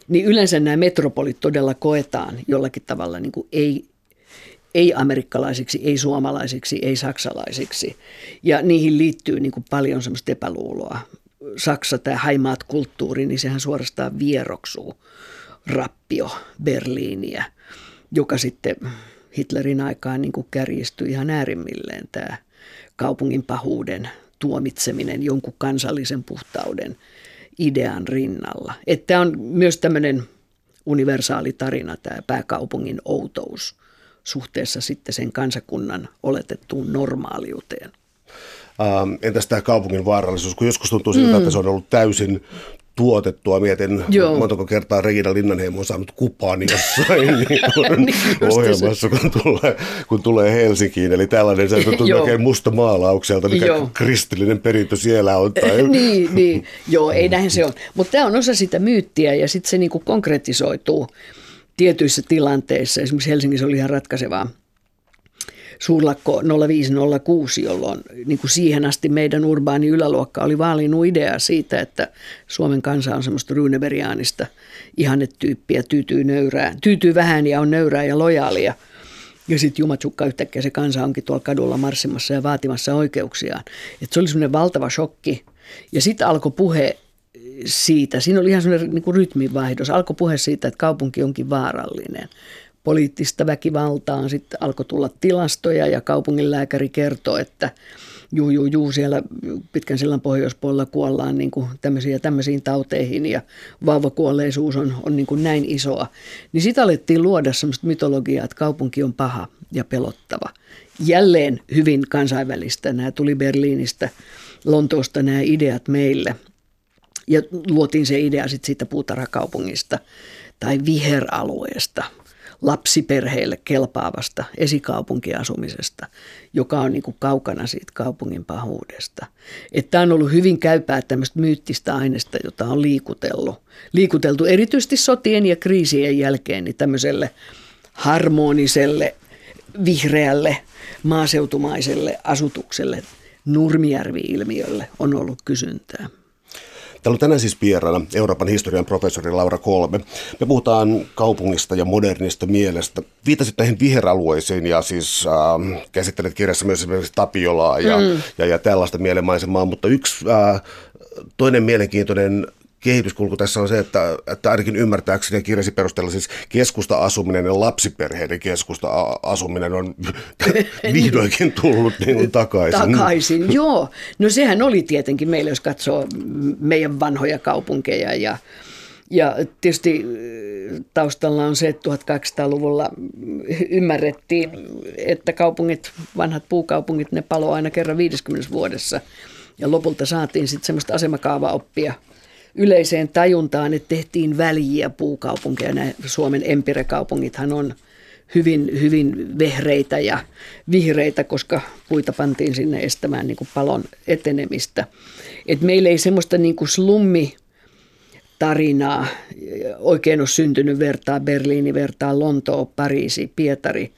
niin yleensä nämä metropolit todella koetaan jollakin tavalla niin kuin ei, ei amerikkalaisiksi, ei suomalaisiksi, ei saksalaisiksi. Ja niihin liittyy niin kuin paljon semmoista epäluuloa. Saksa, tämä haimaat kulttuuri, niin sehän suorastaan vieroksuu rappio Berliiniä, joka sitten Hitlerin aikaan niin kuin kärjistyi ihan äärimmilleen tämä kaupungin pahuuden tuomitseminen jonkun kansallisen puhtauden idean rinnalla. Että on myös tämmöinen universaali tarina, tämä pääkaupungin outous suhteessa sitten sen kansakunnan oletettuun normaaliuteen. Ähm, entäs tämä kaupungin vaarallisuus, kun joskus tuntuu siltä, mm. että se on ollut täysin tuotettua. Mietin, Joo. montako kertaa Regina Linnanheimo on saanut kupaani jossain niin kuin niin ohjelmassa, kun tulee, kun tulee Helsinkiin. Eli tällainen, se tuntuu oikein musta maalaukselta, mikä Joo. kristillinen perintö siellä on. Tai... niin, niin, Joo, ei näin se on. Mutta tämä on osa sitä myyttiä ja sitten se niinku konkretisoituu tietyissä tilanteissa. Esimerkiksi Helsingissä oli ihan ratkaisevaa suurlakko 0506, jolloin niin kuin siihen asti meidän urbaani yläluokka oli vaalinut idea siitä, että Suomen kansa on semmoista ruuneveriaanista ihannetyyppiä, tyytyy, nöyrää, tyytyy vähän ja on nöyrää ja lojaalia. Ja sitten jumatsukka yhtäkkiä se kansa onkin tuolla kadulla marssimassa ja vaatimassa oikeuksiaan. Et se oli semmoinen valtava shokki. Ja sitten alkoi puhe siitä, siinä oli ihan semmoinen niin rytminvaihdos, alkoi puhe siitä, että kaupunki onkin vaarallinen poliittista väkivaltaa. Sitten alkoi tulla tilastoja ja kaupunginlääkäri kertoi, että juu, juu, juu, siellä pitkän sillan pohjoispuolella kuollaan niin kuin tämmöisiin tämmöisiin tauteihin ja vauvakuolleisuus on, on niin kuin näin isoa. Niin sitä alettiin luoda semmoista mytologiaa, että kaupunki on paha ja pelottava. Jälleen hyvin kansainvälistä. Nämä tuli Berliinistä, Lontoosta nämä ideat meille. Ja luotiin se idea sitten siitä puutarhakaupungista tai viheralueesta – lapsiperheille kelpaavasta esikaupunkiasumisesta, joka on niin kuin kaukana siitä kaupungin pahuudesta. Että on ollut hyvin käypää tämmöistä myyttistä aineesta, jota on liikutellut. Liikuteltu erityisesti sotien ja kriisien jälkeen niin tämmöiselle harmoniselle, vihreälle, maaseutumaiselle asutukselle, Nurmijärvi-ilmiölle on ollut kysyntää. Täällä on tänään siis vieraana Euroopan historian professori Laura Kolme. Me puhutaan kaupungista ja modernista mielestä. Viitasit näihin viheralueisiin ja siis äh, käsittelet kirjassa myös esimerkiksi Tapiolaa ja, mm. ja, ja tällaista mielenmaisemaa, mutta yksi äh, toinen mielenkiintoinen kehityskulku tässä on se, että, että ainakin ymmärtääkseni kirjasi perusteella siis keskusta-asuminen ja lapsiperheiden keskusta-asuminen on vihdoinkin tullut niin kuin takaisin. Takaisin, joo. No sehän oli tietenkin meillä, jos katsoo meidän vanhoja kaupunkeja ja ja tietysti taustalla on se, että 1200-luvulla ymmärrettiin, että kaupungit, vanhat puukaupungit, ne palo aina kerran 50 vuodessa. Ja lopulta saatiin sitten semmoista asemakaavaoppia yleiseen tajuntaan, että tehtiin väliä puukaupunkeja. Nämä Suomen empirekaupungithan on hyvin, hyvin vehreitä ja vihreitä, koska puita pantiin sinne estämään niin kuin palon etenemistä. Et meillä ei semmoista niin kuin slummi tarinaa oikein ole syntynyt vertaa Berliini, vertaa Lontoo, Pariisi, Pietari,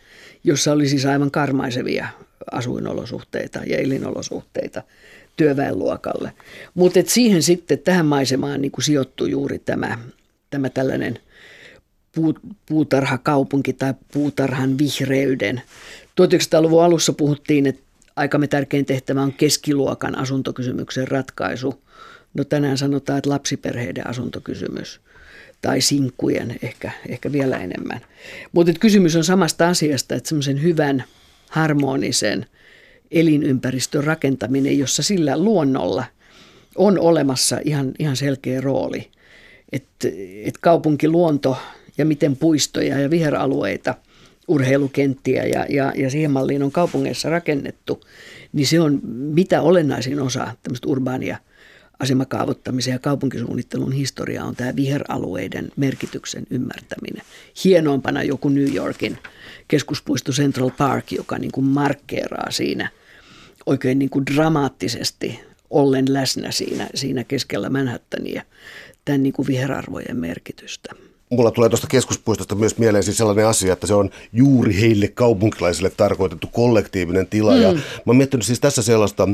jossa oli siis aivan karmaisevia asuinolosuhteita ja elinolosuhteita työväenluokalle. Mutta siihen sitten tähän maisemaan niin sijoittui juuri tämä, tämä tällainen puutarhakaupunki tai puutarhan vihreyden. 1900-luvun alussa puhuttiin, että aikamme tärkein tehtävä on keskiluokan asuntokysymyksen ratkaisu. No tänään sanotaan, että lapsiperheiden asuntokysymys tai sinkkujen ehkä, ehkä vielä enemmän. Mutta kysymys on samasta asiasta, että semmoisen hyvän, harmonisen – elinympäristön rakentaminen, jossa sillä luonnolla on olemassa ihan, ihan selkeä rooli. Että et kaupunkiluonto ja miten puistoja ja viheralueita, urheilukenttiä ja, ja, ja siihen malliin on kaupungeissa rakennettu, niin se on mitä olennaisin osa tämmöistä urbaania asemakaavoittamisen ja kaupunkisuunnittelun historia on tämä viheralueiden merkityksen ymmärtäminen. Hienompana joku New Yorkin keskuspuisto Central Park, joka niin kuin markkeeraa siinä oikein niin kuin dramaattisesti ollen läsnä siinä, siinä keskellä Manhattania tämän niin kuin viherarvojen merkitystä. Mulla tulee tuosta keskuspuistosta myös mieleen siis sellainen asia, että se on juuri heille kaupunkilaisille tarkoitettu kollektiivinen tila. Mm. Ja mä oon miettinyt siis tässä sellaista,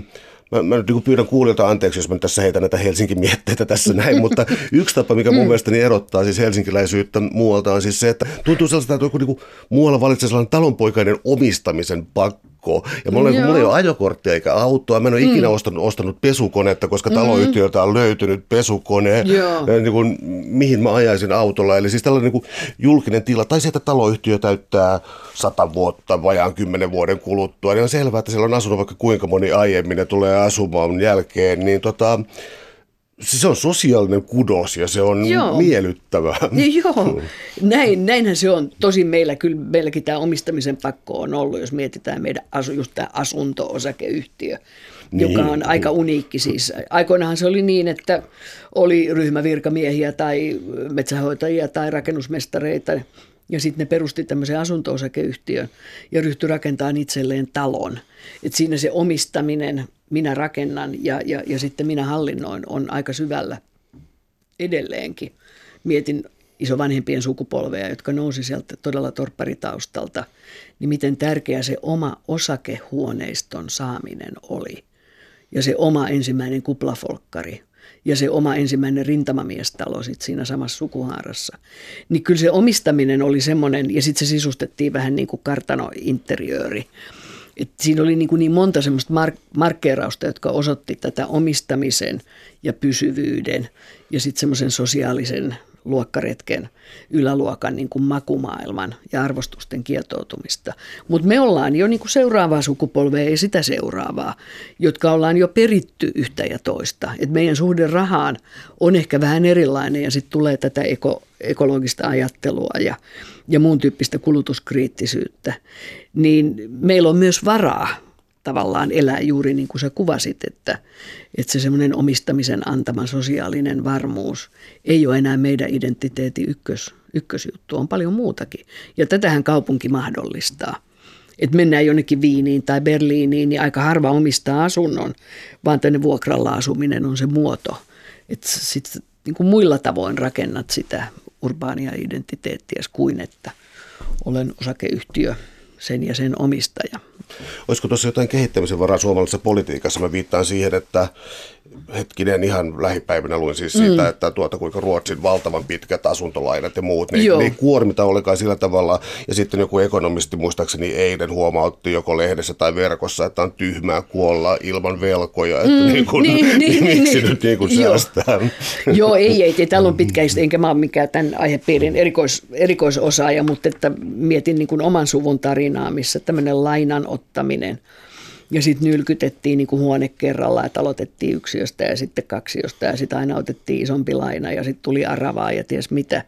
Mä, mä nyt niin pyydän kuulijoilta anteeksi, jos mä tässä heitän näitä Helsingin mietteitä tässä näin, mutta yksi tapa, mikä mun mm. mielestäni erottaa siis helsinkiläisyyttä muualta on siis se, että tuntuu sellaista, että joku niin kuin muualla valitsee sellainen talonpoikainen omistamisen pakko pakko. Ja mulla, mulla ei ole ajokorttia eikä autoa. Mä en ole mm. ikinä ostanut, ostanut pesukonetta, koska mm. taloyhtiöltä on löytynyt pesukone, niin kuin, mihin mä ajaisin autolla. Eli siis tällainen niin kuin julkinen tila, tai se, että taloyhtiö täyttää sata vuotta, vajaan kymmenen vuoden kuluttua, niin on selvää, että siellä on asunut vaikka kuinka moni aiemmin ja tulee asumaan jälkeen, niin tota, se on sosiaalinen kudos ja se on Joo. miellyttävää. Joo, Näin, näinhän se on. Tosin meillä kyllä, meilläkin tämä omistamisen pakko on ollut, jos mietitään meidän asu, just tämä asunto-osakeyhtiö, niin. joka on aika uniikki siis. Aikoinahan se oli niin, että oli ryhmävirkamiehiä tai metsähoitajia tai rakennusmestareita ja sitten ne perusti tämmöisen asunto-osakeyhtiön ja ryhtyi rakentamaan itselleen talon. Et siinä se omistaminen, minä rakennan ja, ja, ja sitten minä hallinnoin, on aika syvällä edelleenkin. Mietin isovanhempien sukupolveja, jotka nousi sieltä todella torpparitaustalta, niin miten tärkeä se oma osakehuoneiston saaminen oli. Ja se oma ensimmäinen kuplafolkkari ja se oma ensimmäinen rintamamiestalo sit siinä samassa sukuhaarassa. Niin kyllä se omistaminen oli semmoinen, ja sitten se sisustettiin vähän niin kuin kartanointeriööri. Et siinä oli niin, kuin niin monta semmoista mark- markkeerausta, jotka osoitti tätä omistamisen ja pysyvyyden ja sitten semmoisen sosiaalisen luokkaretken yläluokan niin kuin makumaailman ja arvostusten kietoutumista. Mutta me ollaan jo niin kuin seuraavaa sukupolvea ja sitä seuraavaa, jotka ollaan jo peritty yhtä ja toista. Et meidän suhde rahaan on ehkä vähän erilainen ja sitten tulee tätä eko, ekologista ajattelua ja, ja muun tyyppistä kulutuskriittisyyttä. Niin meillä on myös varaa tavallaan elää juuri niin kuin sä kuvasit, että, että se semmoinen omistamisen antama sosiaalinen varmuus ei ole enää meidän identiteetin ykkös, ykkösjuttu, on paljon muutakin. Ja tätähän kaupunki mahdollistaa. Että mennään jonnekin Viiniin tai Berliiniin, niin aika harva omistaa asunnon, vaan tänne vuokralla asuminen on se muoto. Että sitten niin kuin muilla tavoin rakennat sitä urbaania identiteettiä kuin että olen osakeyhtiö sen ja sen omistaja. Olisiko tuossa jotain kehittämisen varaa suomalaisessa politiikassa? Mä viittaan siihen, että hetkinen ihan lähipäivinä luin siis siitä, mm. että tuota, kuinka Ruotsin valtavan pitkät asuntolainat ja muut, niin ne ei kuormita ollenkaan sillä tavalla. Ja sitten joku ekonomisti muistaakseni eilen huomautti joko lehdessä tai verkossa, että on tyhmää kuolla ilman velkoja, että mm, niin kuin, niin, niin, niin, miksi niin, nyt niin kuin säästää. Joo, ei, ei, ei, täällä on pitkäistä, enkä mä ole mikään tämän aihepiirin erikois, erikoisosaaja, mutta että mietin niin kuin oman suvun tarinaa, missä tämmöinen lainan ottaminen – ja sitten nylkytettiin niin kuin huone kerrallaan, että aloitettiin yksiöstä ja sitten kaksiosta ja sitten aina otettiin isompi laina ja sitten tuli aravaa ja ties mitä.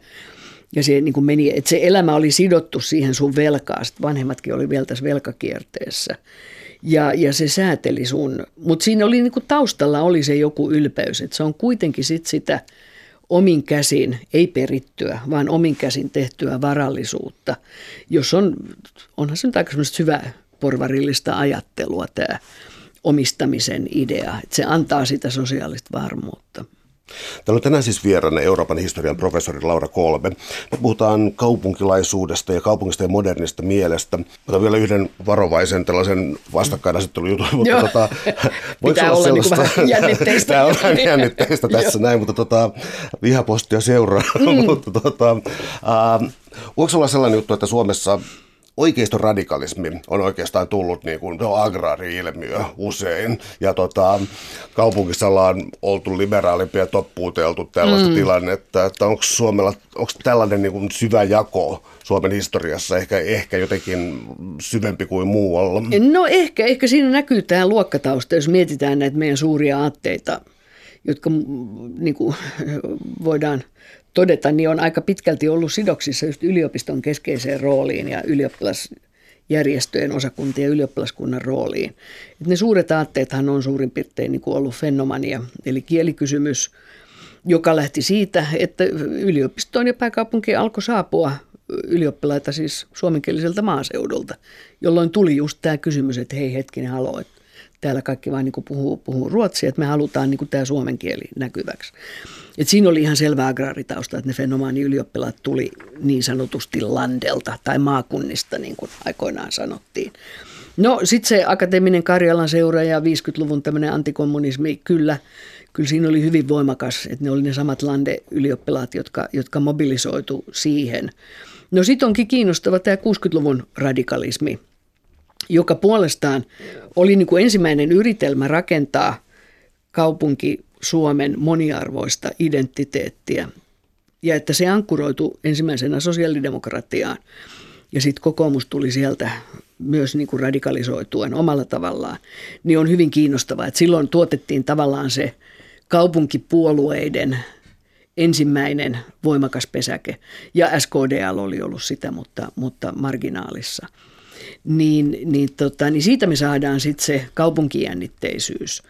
Ja se niin kuin meni, että se elämä oli sidottu siihen sun velkaan, sitten vanhemmatkin oli vielä tässä velkakierteessä. Ja, ja se sääteli sun, mutta siinä oli niin kuin taustalla oli se joku ylpeys, että se on kuitenkin sit sitä omin käsin, ei perittyä, vaan omin käsin tehtyä varallisuutta, jos on, onhan se nyt aika syvä porvarillista ajattelua tämä omistamisen idea. Että se antaa sitä sosiaalista varmuutta. Täällä on tänään siis vieraana Euroopan historian professori Laura Kolbe. Me puhutaan kaupunkilaisuudesta ja kaupungista ja modernista mielestä. Otan vielä yhden varovaisen tällaisen vastakkainasettelujutun, mutta tota, voiko olla, olla niinku sellaista... Niin jännitteistä. Tämä on vähän jännitteistä tässä näin, mutta tota, vihapostia seuraa. Mm. mutta tota, äh, voiko olla sellainen juttu, että Suomessa radikalismi on oikeastaan tullut niin kuin, no, agraari-ilmiö usein. Ja tota, kaupungissa ollaan oltu liberaalimpia ja toppuuteltu tällaista mm. tilannetta, että onko Suomella, onko tällainen niin kuin syvä jako Suomen historiassa ehkä, ehkä jotenkin syvempi kuin muualla? No ehkä, ehkä siinä näkyy tämä luokkatausta, jos mietitään näitä meidän suuria aatteita, jotka niin kuin, voidaan todeta, niin on aika pitkälti ollut sidoksissa just yliopiston keskeiseen rooliin ja ylioppilasjärjestöjen osakuntien ja ylioppilaskunnan rooliin. Et ne suuret aatteethan on suurin piirtein niin kuin ollut fenomania, eli kielikysymys, joka lähti siitä, että yliopistoon ja pääkaupunkiin alkoi saapua ylioppilaita siis suomenkieliseltä maaseudulta, jolloin tuli just tämä kysymys, että hei hetkinen, halo, että täällä kaikki vain niin puhuu, puhuu ruotsia, että me halutaan niin tämä suomen kieli näkyväksi. Et siinä oli ihan selvä agraaritausta, että ne fenomaani-ylioppilaat tuli niin sanotusti landelta tai maakunnista, niin kuin aikoinaan sanottiin. No sitten se akateeminen Karjalan seura ja 50-luvun tämmöinen antikommunismi, kyllä, kyllä siinä oli hyvin voimakas, että ne oli ne samat lande-ylioppilaat, jotka, jotka mobilisoitu siihen. No sitten onkin kiinnostava tämä 60-luvun radikalismi, joka puolestaan oli niin kuin ensimmäinen yritelmä rakentaa kaupunki Suomen moniarvoista identiteettiä ja että se ankkuroitu ensimmäisenä sosiaalidemokratiaan. Ja sitten kokoomus tuli sieltä myös niin kuin radikalisoituen omalla tavallaan, niin on hyvin kiinnostavaa, että silloin tuotettiin tavallaan se kaupunkipuolueiden ensimmäinen voimakas pesäke, ja SKDL oli ollut sitä, mutta, mutta marginaalissa. Niin, niin, tota, niin siitä me saadaan sitten se kaupunkijännitteisyys.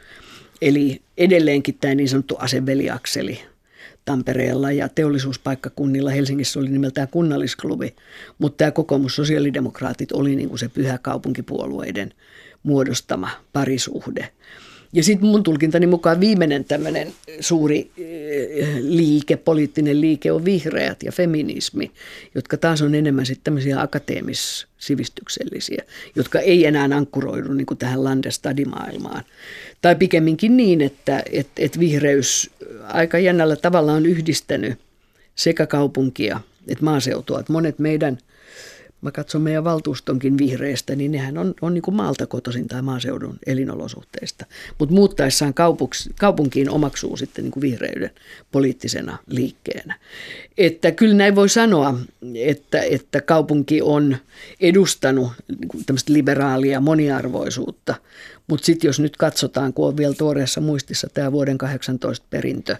Eli edelleenkin tämä niin sanottu aseveliakseli Tampereella ja teollisuuspaikkakunnilla. Helsingissä oli nimeltään kunnallisklubi, mutta tämä kokoomus sosiaalidemokraatit oli niin kuin se pyhä kaupunkipuolueiden muodostama parisuhde. Ja sitten mun tulkintani mukaan viimeinen tämmöinen suuri eh, liike, poliittinen liike on vihreät ja feminismi, jotka taas on enemmän sitten tämmöisiä akateemis-sivistyksellisiä, jotka ei enää ankkuroidu niin kuin tähän landestadimaailmaan. Tai pikemminkin niin, että et, et vihreys aika jännällä tavalla on yhdistänyt sekä kaupunkia että maaseutua. Että monet meidän – mä katson meidän valtuustonkin vihreistä, niin nehän on, on niin kuin maalta kotoisin tai maaseudun elinolosuhteista. Mutta muuttaessaan kaupunks, kaupunkiin omaksuu sitten niin kuin vihreyden poliittisena liikkeenä. Että kyllä näin voi sanoa, että, että kaupunki on edustanut niin tämmöistä liberaalia moniarvoisuutta. Mutta sitten jos nyt katsotaan, kun on vielä tuoreessa muistissa tämä vuoden 18 perintö,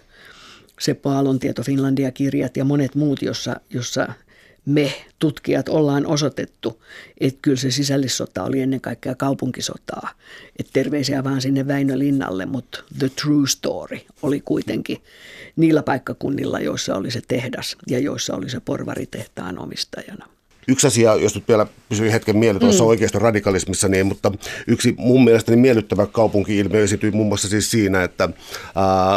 Seppo Aallon Tieto Finlandia-kirjat ja monet muut, jossa, jossa me tutkijat ollaan osoitettu, että kyllä se sisällissota oli ennen kaikkea kaupunkisotaa. Että terveisiä vaan sinne Väinö Linnalle, mutta the true story oli kuitenkin niillä paikkakunnilla, joissa oli se tehdas ja joissa oli se porvaritehtaan omistajana. Yksi asia, jos nyt vielä pysyy hetken mieleen tuossa mm. oikeasta radikalismissa, niin, mutta yksi mun mielestäni miellyttävä kaupunki-ilmiö esityi muun muassa siis siinä, että äh,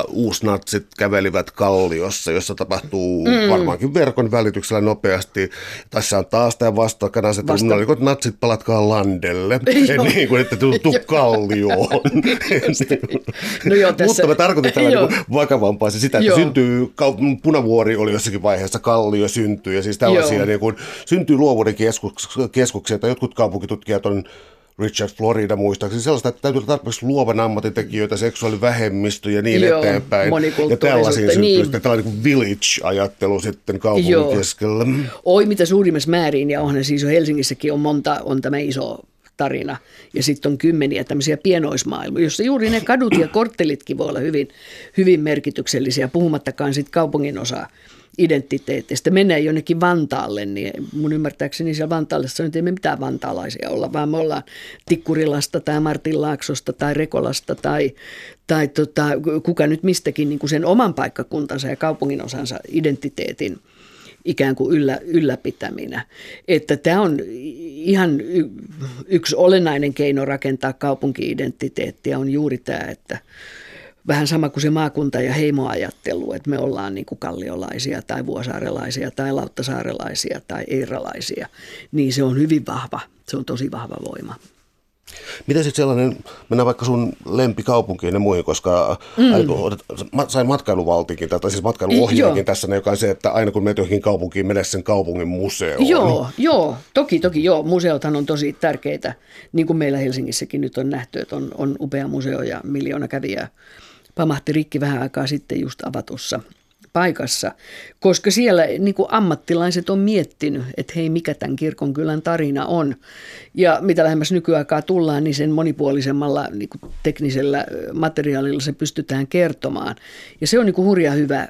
uusnatsit kävelivät Kalliossa, jossa tapahtuu mm. varmaankin verkon välityksellä nopeasti. Tässä on taas tämä vastakkainasettelu, Vasta. oliko natsit palatkaa landelle, niin kuin, että tuu Kallioon. no joo, tässä... Mutta mä tarkoitin tällä niin vakavampaa se sitä, että joo. syntyy, punavuori oli jossakin vaiheessa, Kallio syntyy ja siis tällaisia niin kuin, syntyy luovuuden keskuksia, tai jotkut kaupunkitutkijat on Richard Florida muistaakseni sellaista, että täytyy olla tarpeeksi luovan ammatitekijöitä, seksuaalivähemmistö ja niin Joo, eteenpäin. Ja tällaisiin syntyy niin. sitten tällainen village-ajattelu sitten kaupungin Joo. keskellä. Oi mitä suurimmassa määrin, ja onhan siis jo Helsingissäkin on monta, on tämä iso tarina. Ja sitten on kymmeniä tämmöisiä pienoismaailmoja, jossa juuri ne kadut ja korttelitkin voi olla hyvin, hyvin merkityksellisiä, puhumattakaan sitten kaupungin osaa identiteetistä. Mennään jonnekin Vantaalle, niin mun ymmärtääkseni siellä Vantaalle sanoo, että ei me mitään vantaalaisia olla, vaan me ollaan Tikkurilasta tai Martinlaaksosta tai Rekolasta tai, tai tota, kuka nyt mistäkin niin kuin sen oman paikkakuntansa ja kaupungin osansa identiteetin ikään kuin yllä, ylläpitäminä. Että tämä on ihan y- yksi olennainen keino rakentaa kaupunki-identiteettiä on juuri tämä, että vähän sama kuin se maakunta- ja heimoajattelu, että me ollaan niin kuin kalliolaisia tai vuosaarelaisia tai lauttasaarelaisia tai eiralaisia, niin se on hyvin vahva, se on tosi vahva voima. Mitä sitten sellainen, mennään vaikka sun lempikaupunkiin ja muihin, koska mm. aina, sain matkailuvaltikin, tai siis matkailuohjaakin tässä, joka on se, että aina kun menet johonkin kaupunkiin, mene sen kaupungin museoon. Joo, joo, toki, toki joo. Museothan on tosi tärkeitä, niin kuin meillä Helsingissäkin nyt on nähty, että on, on upea museo ja miljoona kävijää pamahti rikki vähän aikaa sitten just avatussa paikassa, koska siellä niin kuin ammattilaiset on miettinyt, että hei, mikä tämän kirkon kylän tarina on. Ja mitä lähemmäs nykyaikaa tullaan, niin sen monipuolisemmalla niin kuin teknisellä materiaalilla se pystytään kertomaan. Ja se on niin kuin hurja hyvä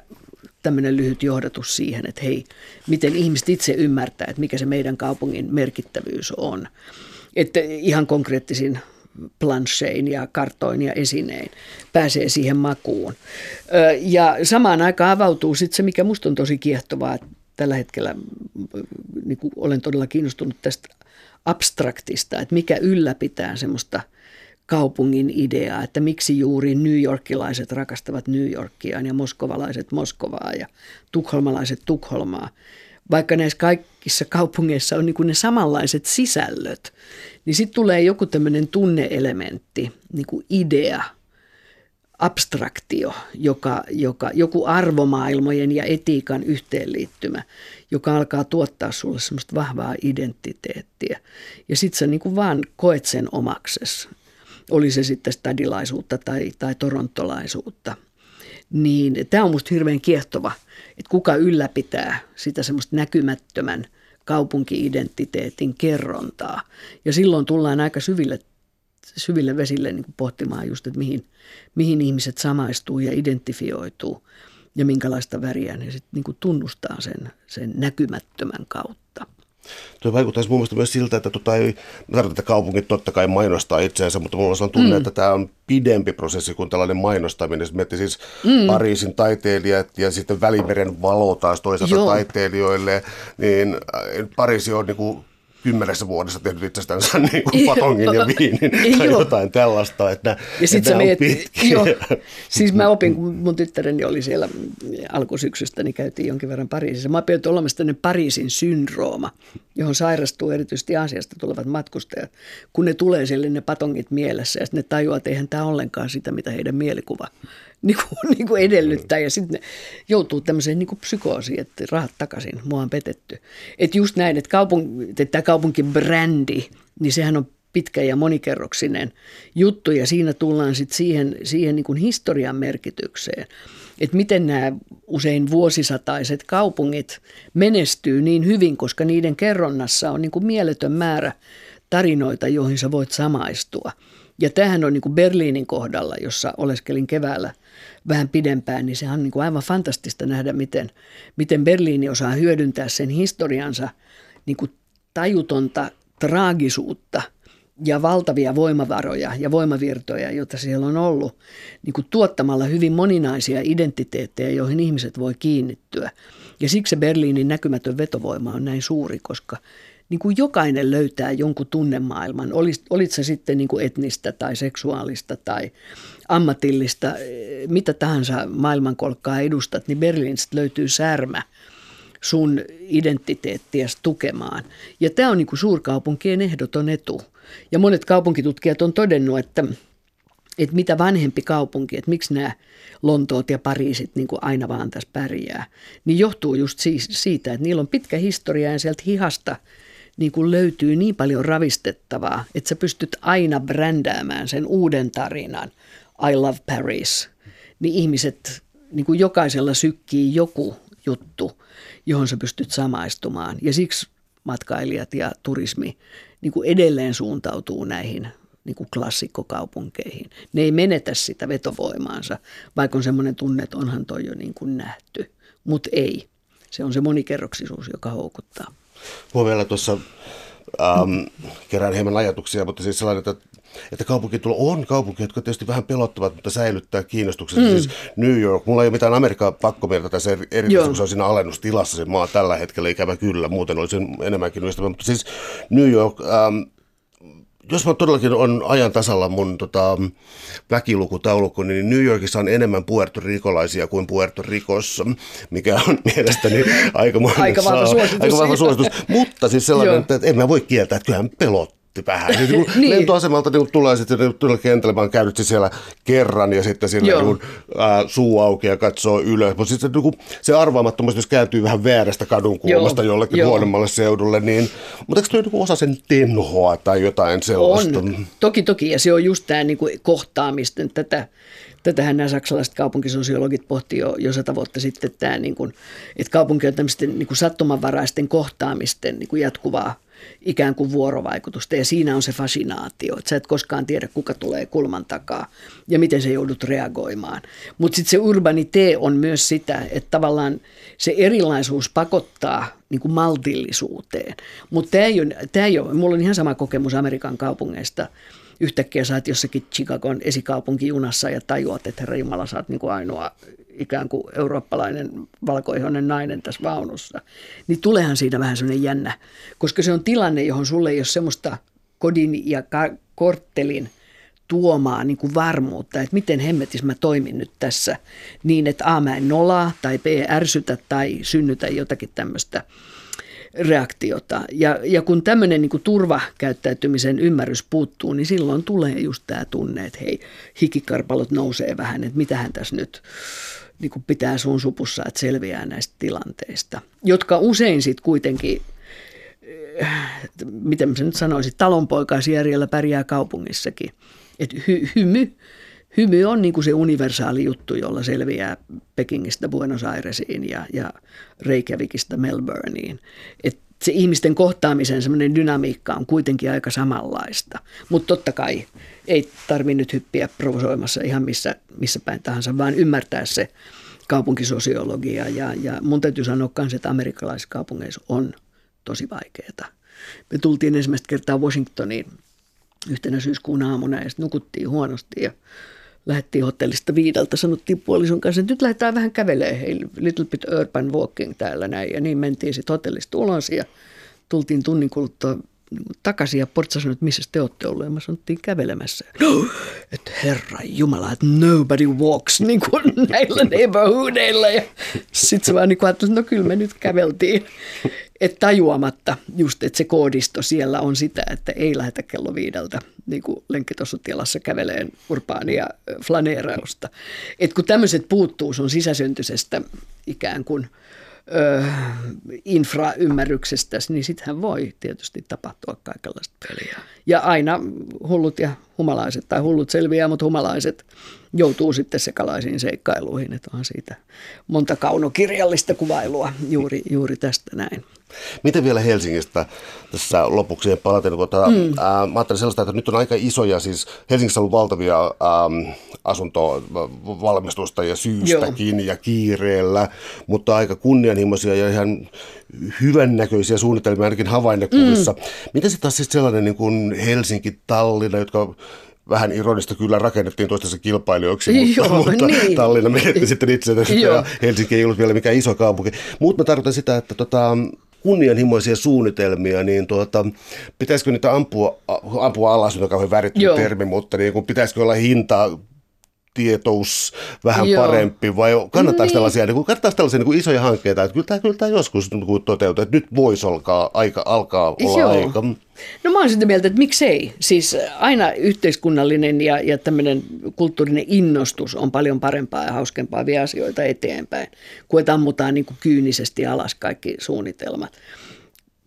tämmöinen lyhyt johdatus siihen, että hei, miten ihmiset itse ymmärtää, että mikä se meidän kaupungin merkittävyys on. Että ihan konkreettisin planchein ja kartoin ja esinein pääsee siihen makuun. Ja samaan aikaan avautuu sitten se, mikä musta on tosi kiehtovaa, tällä hetkellä niin olen todella kiinnostunut tästä abstraktista, että mikä ylläpitää semmoista kaupungin idea, että miksi juuri New Yorkilaiset rakastavat New Yorkia ja moskovalaiset Moskovaa ja tukholmalaiset Tukholmaa. Vaikka näissä kaikissa kaupungeissa on niin kuin ne samanlaiset sisällöt, niin sitten tulee joku tämmöinen tunneelementti, niin kuin idea, abstraktio, joka, joka, joku arvomaailmojen ja etiikan yhteenliittymä, joka alkaa tuottaa sulle semmoista vahvaa identiteettiä. Ja sitten sä niin kuin vaan koet sen omakses oli se sitten stadilaisuutta tai, tai torontolaisuutta. Niin tämä on musta hirveän kiehtova, että kuka ylläpitää sitä semmoista näkymättömän kaupunki-identiteetin kerrontaa. Ja silloin tullaan aika syville, syville vesille niin pohtimaan just, että mihin, mihin ihmiset samaistuu ja identifioituu ja minkälaista väriä ne sitten niin tunnustaa sen, sen näkymättömän kautta. Tuo vaikuttaisi mun mielestä myös siltä, että tota ei, mä tarkoitan, että kaupungit totta kai mainostaa itseänsä, mutta mulla on tunne, mm. että tämä on pidempi prosessi kuin tällainen mainostaminen. Sitten siis mm. Pariisin taiteilijat ja sitten Välimeren valo taas toisaalta Joo. taiteilijoille, niin äh, Pariisi on niin kuin kymmenessä vuodessa tehnyt itsestänsä niin kuin patongin ja viinin tai joo. jotain tällaista, että ja sit sä meet, joo. Siis mä opin, kun mun tyttäreni oli siellä alkusyksystä, niin käytiin jonkin verran Pariisissa. Mä opin, olemassa tämmöinen Pariisin syndrooma, johon sairastuu erityisesti Aasiasta tulevat matkustajat, kun ne tulee siellä ne patongit mielessä ja sitten ne tajuaa, että eihän tämä ollenkaan sitä, mitä heidän mielikuva niin kuin, niin kuin edellyttää ja sitten joutuu tämmöiseen niin kuin psykoosiin, että rahat takaisin, mua on petetty. Että just näin, että, kaupung, että tämä kaupunkibrändi, niin sehän on pitkä ja monikerroksinen juttu ja siinä tullaan sitten siihen, siihen niin kuin historian merkitykseen, että miten nämä usein vuosisataiset kaupungit menestyy niin hyvin, koska niiden kerronnassa on niin kuin mieletön määrä tarinoita, joihin sä voit samaistua. Ja tämähän on niin kuin Berliinin kohdalla, jossa oleskelin keväällä vähän pidempään, niin se on niin kuin aivan fantastista nähdä, miten, miten Berliini osaa hyödyntää sen historiansa niin kuin tajutonta traagisuutta ja valtavia voimavaroja ja voimavirtoja, joita siellä on ollut, niin kuin tuottamalla hyvin moninaisia identiteettejä, joihin ihmiset voi kiinnittyä. Ja siksi se Berliinin näkymätön vetovoima on näin suuri, koska niin kuin jokainen löytää jonkun tunnemaailman, olit, olit se sitten niin kuin etnistä tai seksuaalista tai ammatillista, mitä tahansa maailmankolkkaa edustat, niin Berliinistä löytyy särmä sun identiteettiä tukemaan. Ja tämä on niin kuin suurkaupunkien ehdoton etu. Ja monet kaupunkitutkijat on todennut, että, että mitä vanhempi kaupunki, että miksi nämä Lontoot ja Pariisit niin kuin aina vaan tässä pärjää, niin johtuu just siitä, että niillä on pitkä historia ja sieltä hihasta – niin kuin löytyy niin paljon ravistettavaa, että sä pystyt aina brändäämään sen uuden tarinan, I love Paris, niin ihmiset, niin kuin jokaisella sykkii joku juttu, johon sä pystyt samaistumaan. Ja siksi matkailijat ja turismi niin kuin edelleen suuntautuu näihin niin kuin klassikkokaupunkeihin. Ne ei menetä sitä vetovoimaansa, vaikka on semmoinen tunne, että onhan toi jo niin kuin nähty. Mutta ei. Se on se monikerroksisuus, joka houkuttaa. Vielä tuossa ähm, kerään hieman ajatuksia, mutta siis sellainen, että, että kaupunkitulo on kaupunki, jotka tietysti vähän pelottavat, mutta säilyttää kiinnostuksen. Mm. Siis New York, mulla ei ole mitään Amerikan pakkomieltä tässä erityisesti, kun se on siinä alennustilassa se maa tällä hetkellä, ikävä kyllä, muuten olisin enemmänkin ystävä, mutta siis New York, ähm, jos mä todellakin on ajan tasalla mun tota, väkilukutaulukko, niin New Yorkissa on enemmän puertorikolaisia kuin Puerto Ricossa, mikä on mielestäni aika, aika vahva suositus. Aika vahva suositus. Mutta siis sellainen, että en mä voi kieltää, että kyllähän pelot yllätti vähän. Niin, niin, niin. Lentoasemalta niin tulee sitten niin, kentälle, mä oon käynyt siellä kerran ja sitten siellä niin, ää, suu auki ja katsoo ylös. Mutta sitten niin, se arvaamattomuus, jos kääntyy vähän väärästä kadun kulmasta Joo. jollekin Joo. huonommalle seudulle, niin mutta eikö tuo niin osa sen tenhoa tai jotain sellaista? On. Toki, toki. Ja se on just tämä niin kohtaamisten tätä Tätähän nämä saksalaiset kaupunkisosiologit pohti jo, jo sata vuotta sitten, että, tämä, niin kuin, että kaupunki on tämmöisten niin kuin sattumanvaraisten kohtaamisten niin kuin jatkuvaa ikään kuin vuorovaikutusta ja siinä on se fasinaatio, että sä et koskaan tiedä kuka tulee kulman takaa ja miten se joudut reagoimaan. Mutta sitten se urbanite on myös sitä, että tavallaan se erilaisuus pakottaa niin kuin maltillisuuteen. Mutta tämä ei, ole, tämä ei ole, mulla on ihan sama kokemus Amerikan kaupungeista, yhtäkkiä sä oot jossakin Chicagon esikaupunkijunassa ja tajuat, että herra Jumala, sä oot niin kuin ainoa ikään kuin eurooppalainen valkoihoinen nainen tässä vaunussa. Niin tulehan siitä vähän semmoinen jännä, koska se on tilanne, johon sulle ei ole semmoista kodin ja ka- korttelin tuomaan niin kuin varmuutta, että miten hemmetis mä toimin nyt tässä niin, että A mä en nolaa tai B ärsytä tai synnytä jotakin tämmöistä reaktiota. Ja, ja kun tämmöinen niin turvakäyttäytymisen ymmärrys puuttuu, niin silloin tulee just tämä tunne, että hei, hikikarpalot nousee vähän, että mitähän tässä nyt niin kuin pitää sun supussa, että selviää näistä tilanteista, jotka usein sitten kuitenkin miten mä nyt sanoisin, talonpoikaisjärjellä pärjää kaupungissakin. Et hy, hymy, hymy on niin kuin se universaali juttu, jolla selviää Pekingistä Buenos Airesiin ja, ja Reykjavikista Melbourneen. Et se ihmisten kohtaamisen semmoinen dynamiikka on kuitenkin aika samanlaista. Mutta totta kai ei tarvitse nyt hyppiä provosoimassa ihan missä, missä päin tahansa, vaan ymmärtää se kaupunkisosiologia. Ja, ja mun täytyy sanoa myös, että amerikkalaisissa kaupungeissa on tosi vaikeaa. Me tultiin ensimmäistä kertaa Washingtoniin yhtenä syyskuun aamuna ja sitten nukuttiin huonosti ja lähdettiin hotellista viideltä, sanottiin puolison kanssa, että nyt lähdetään vähän kävelemään, hei, little bit urban walking täällä näin. Ja niin mentiin sitten hotellista ulos ja tultiin tunnin kuluttua takaisin ja Portsa sanoi, että missä te olette olleet. Ja mä sanottiin kävelemässä. No, että herra jumala, että nobody walks niin kuin näillä neighborhoodeilla. Ja sitten se vaan niin kuin että no kyllä me nyt käveltiin. Että tajuamatta just, että se koodisto siellä on sitä, että ei lähetä kello viideltä niin kuin lenkkitossutilassa käveleen urbaania flaneerausta. Että kun tämmöiset puuttuu sun sisäsyntysestä ikään kuin – infraymmärryksestä, niin sittenhän voi tietysti tapahtua kaikenlaista peliä. Ja aina hullut ja humalaiset, tai hullut selviää, mutta humalaiset joutuu sitten sekalaisiin seikkailuihin, että on siitä monta kaunokirjallista kuvailua juuri, juuri tästä näin. Miten vielä Helsingistä tässä lopuksi palaten, kun tämä, mm. ää, mä ajattelin sellaista, että nyt on aika isoja, siis Helsingissä on ollut valtavia ähm, asuntovalmistusta ja syystäkin Joo. ja kiireellä, mutta aika kunnianhimoisia ja ihan hyvännäköisiä suunnitelmia ainakin havainnekuvissa. Mm. Miten sitten taas siis sellainen niin kuin Helsinki-Tallinna, jotka vähän ironista kyllä rakennettiin toistensa kilpailijoiksi, mutta, Joo, mutta niin. Tallinna menetti sitten itse ja Helsinki ei ollut vielä mikään iso kaupunki. Mutta mä tarkoitan sitä, että tota, kunnianhimoisia suunnitelmia, niin tuota, pitäisikö niitä ampua, ampua alas, on kauhean värittynyt termi, mutta niin kun pitäisikö olla hintaa tietous vähän Joo. parempi vai kannattaako niin. tällaisia, niin kuin, kannattaako tällaisia niin kuin isoja hankkeita, että kyllä tämä, kyllä tämä joskus niin kuin toteutuu, että nyt voisi alkaa, aika, alkaa olla Joo. aika. No mä oon sitä mieltä, että miksei. Siis aina yhteiskunnallinen ja, ja tämmöinen kulttuurinen innostus on paljon parempaa ja hauskempaa vie asioita eteenpäin, kuin että ammutaan niin kuin kyynisesti alas kaikki suunnitelmat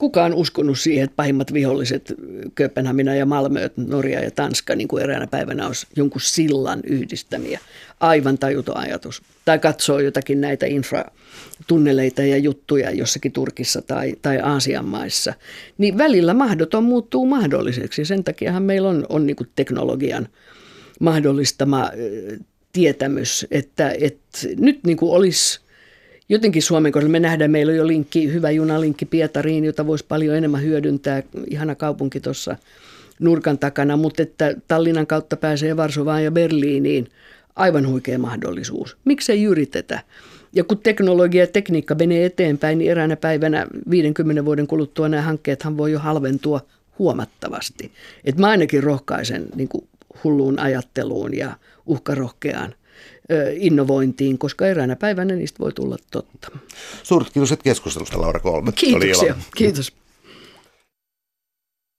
kukaan uskonut siihen, että pahimmat viholliset, Kööpenhamina ja Malmö, Norja ja Tanska, niin kuin eräänä päivänä olisi jonkun sillan yhdistämiä. Aivan tajuton ajatus. Tai katsoo jotakin näitä infratunneleita ja juttuja jossakin Turkissa tai, tai Aasian maissa. Niin välillä mahdoton muuttuu mahdolliseksi. Sen takiahan meillä on, on niin kuin teknologian mahdollistama tietämys, että, että nyt niin kuin olisi jotenkin Suomen kohdalla me nähdään, meillä on jo linkki, hyvä junalinkki Pietariin, jota voisi paljon enemmän hyödyntää. Ihana kaupunki tuossa nurkan takana, mutta että Tallinnan kautta pääsee Varsovaan ja Berliiniin. Aivan huikea mahdollisuus. Miksei yritetä? Ja kun teknologia ja tekniikka menee eteenpäin, niin eräänä päivänä 50 vuoden kuluttua nämä hankkeethan voi jo halventua huomattavasti. Et mä ainakin rohkaisen niin hulluun ajatteluun ja uhkarohkeaan innovointiin, koska eräänä päivänä niistä voi tulla totta. Suuret kiitos keskustelusta, Laura Kolme. Kiitoksia. Kiitos.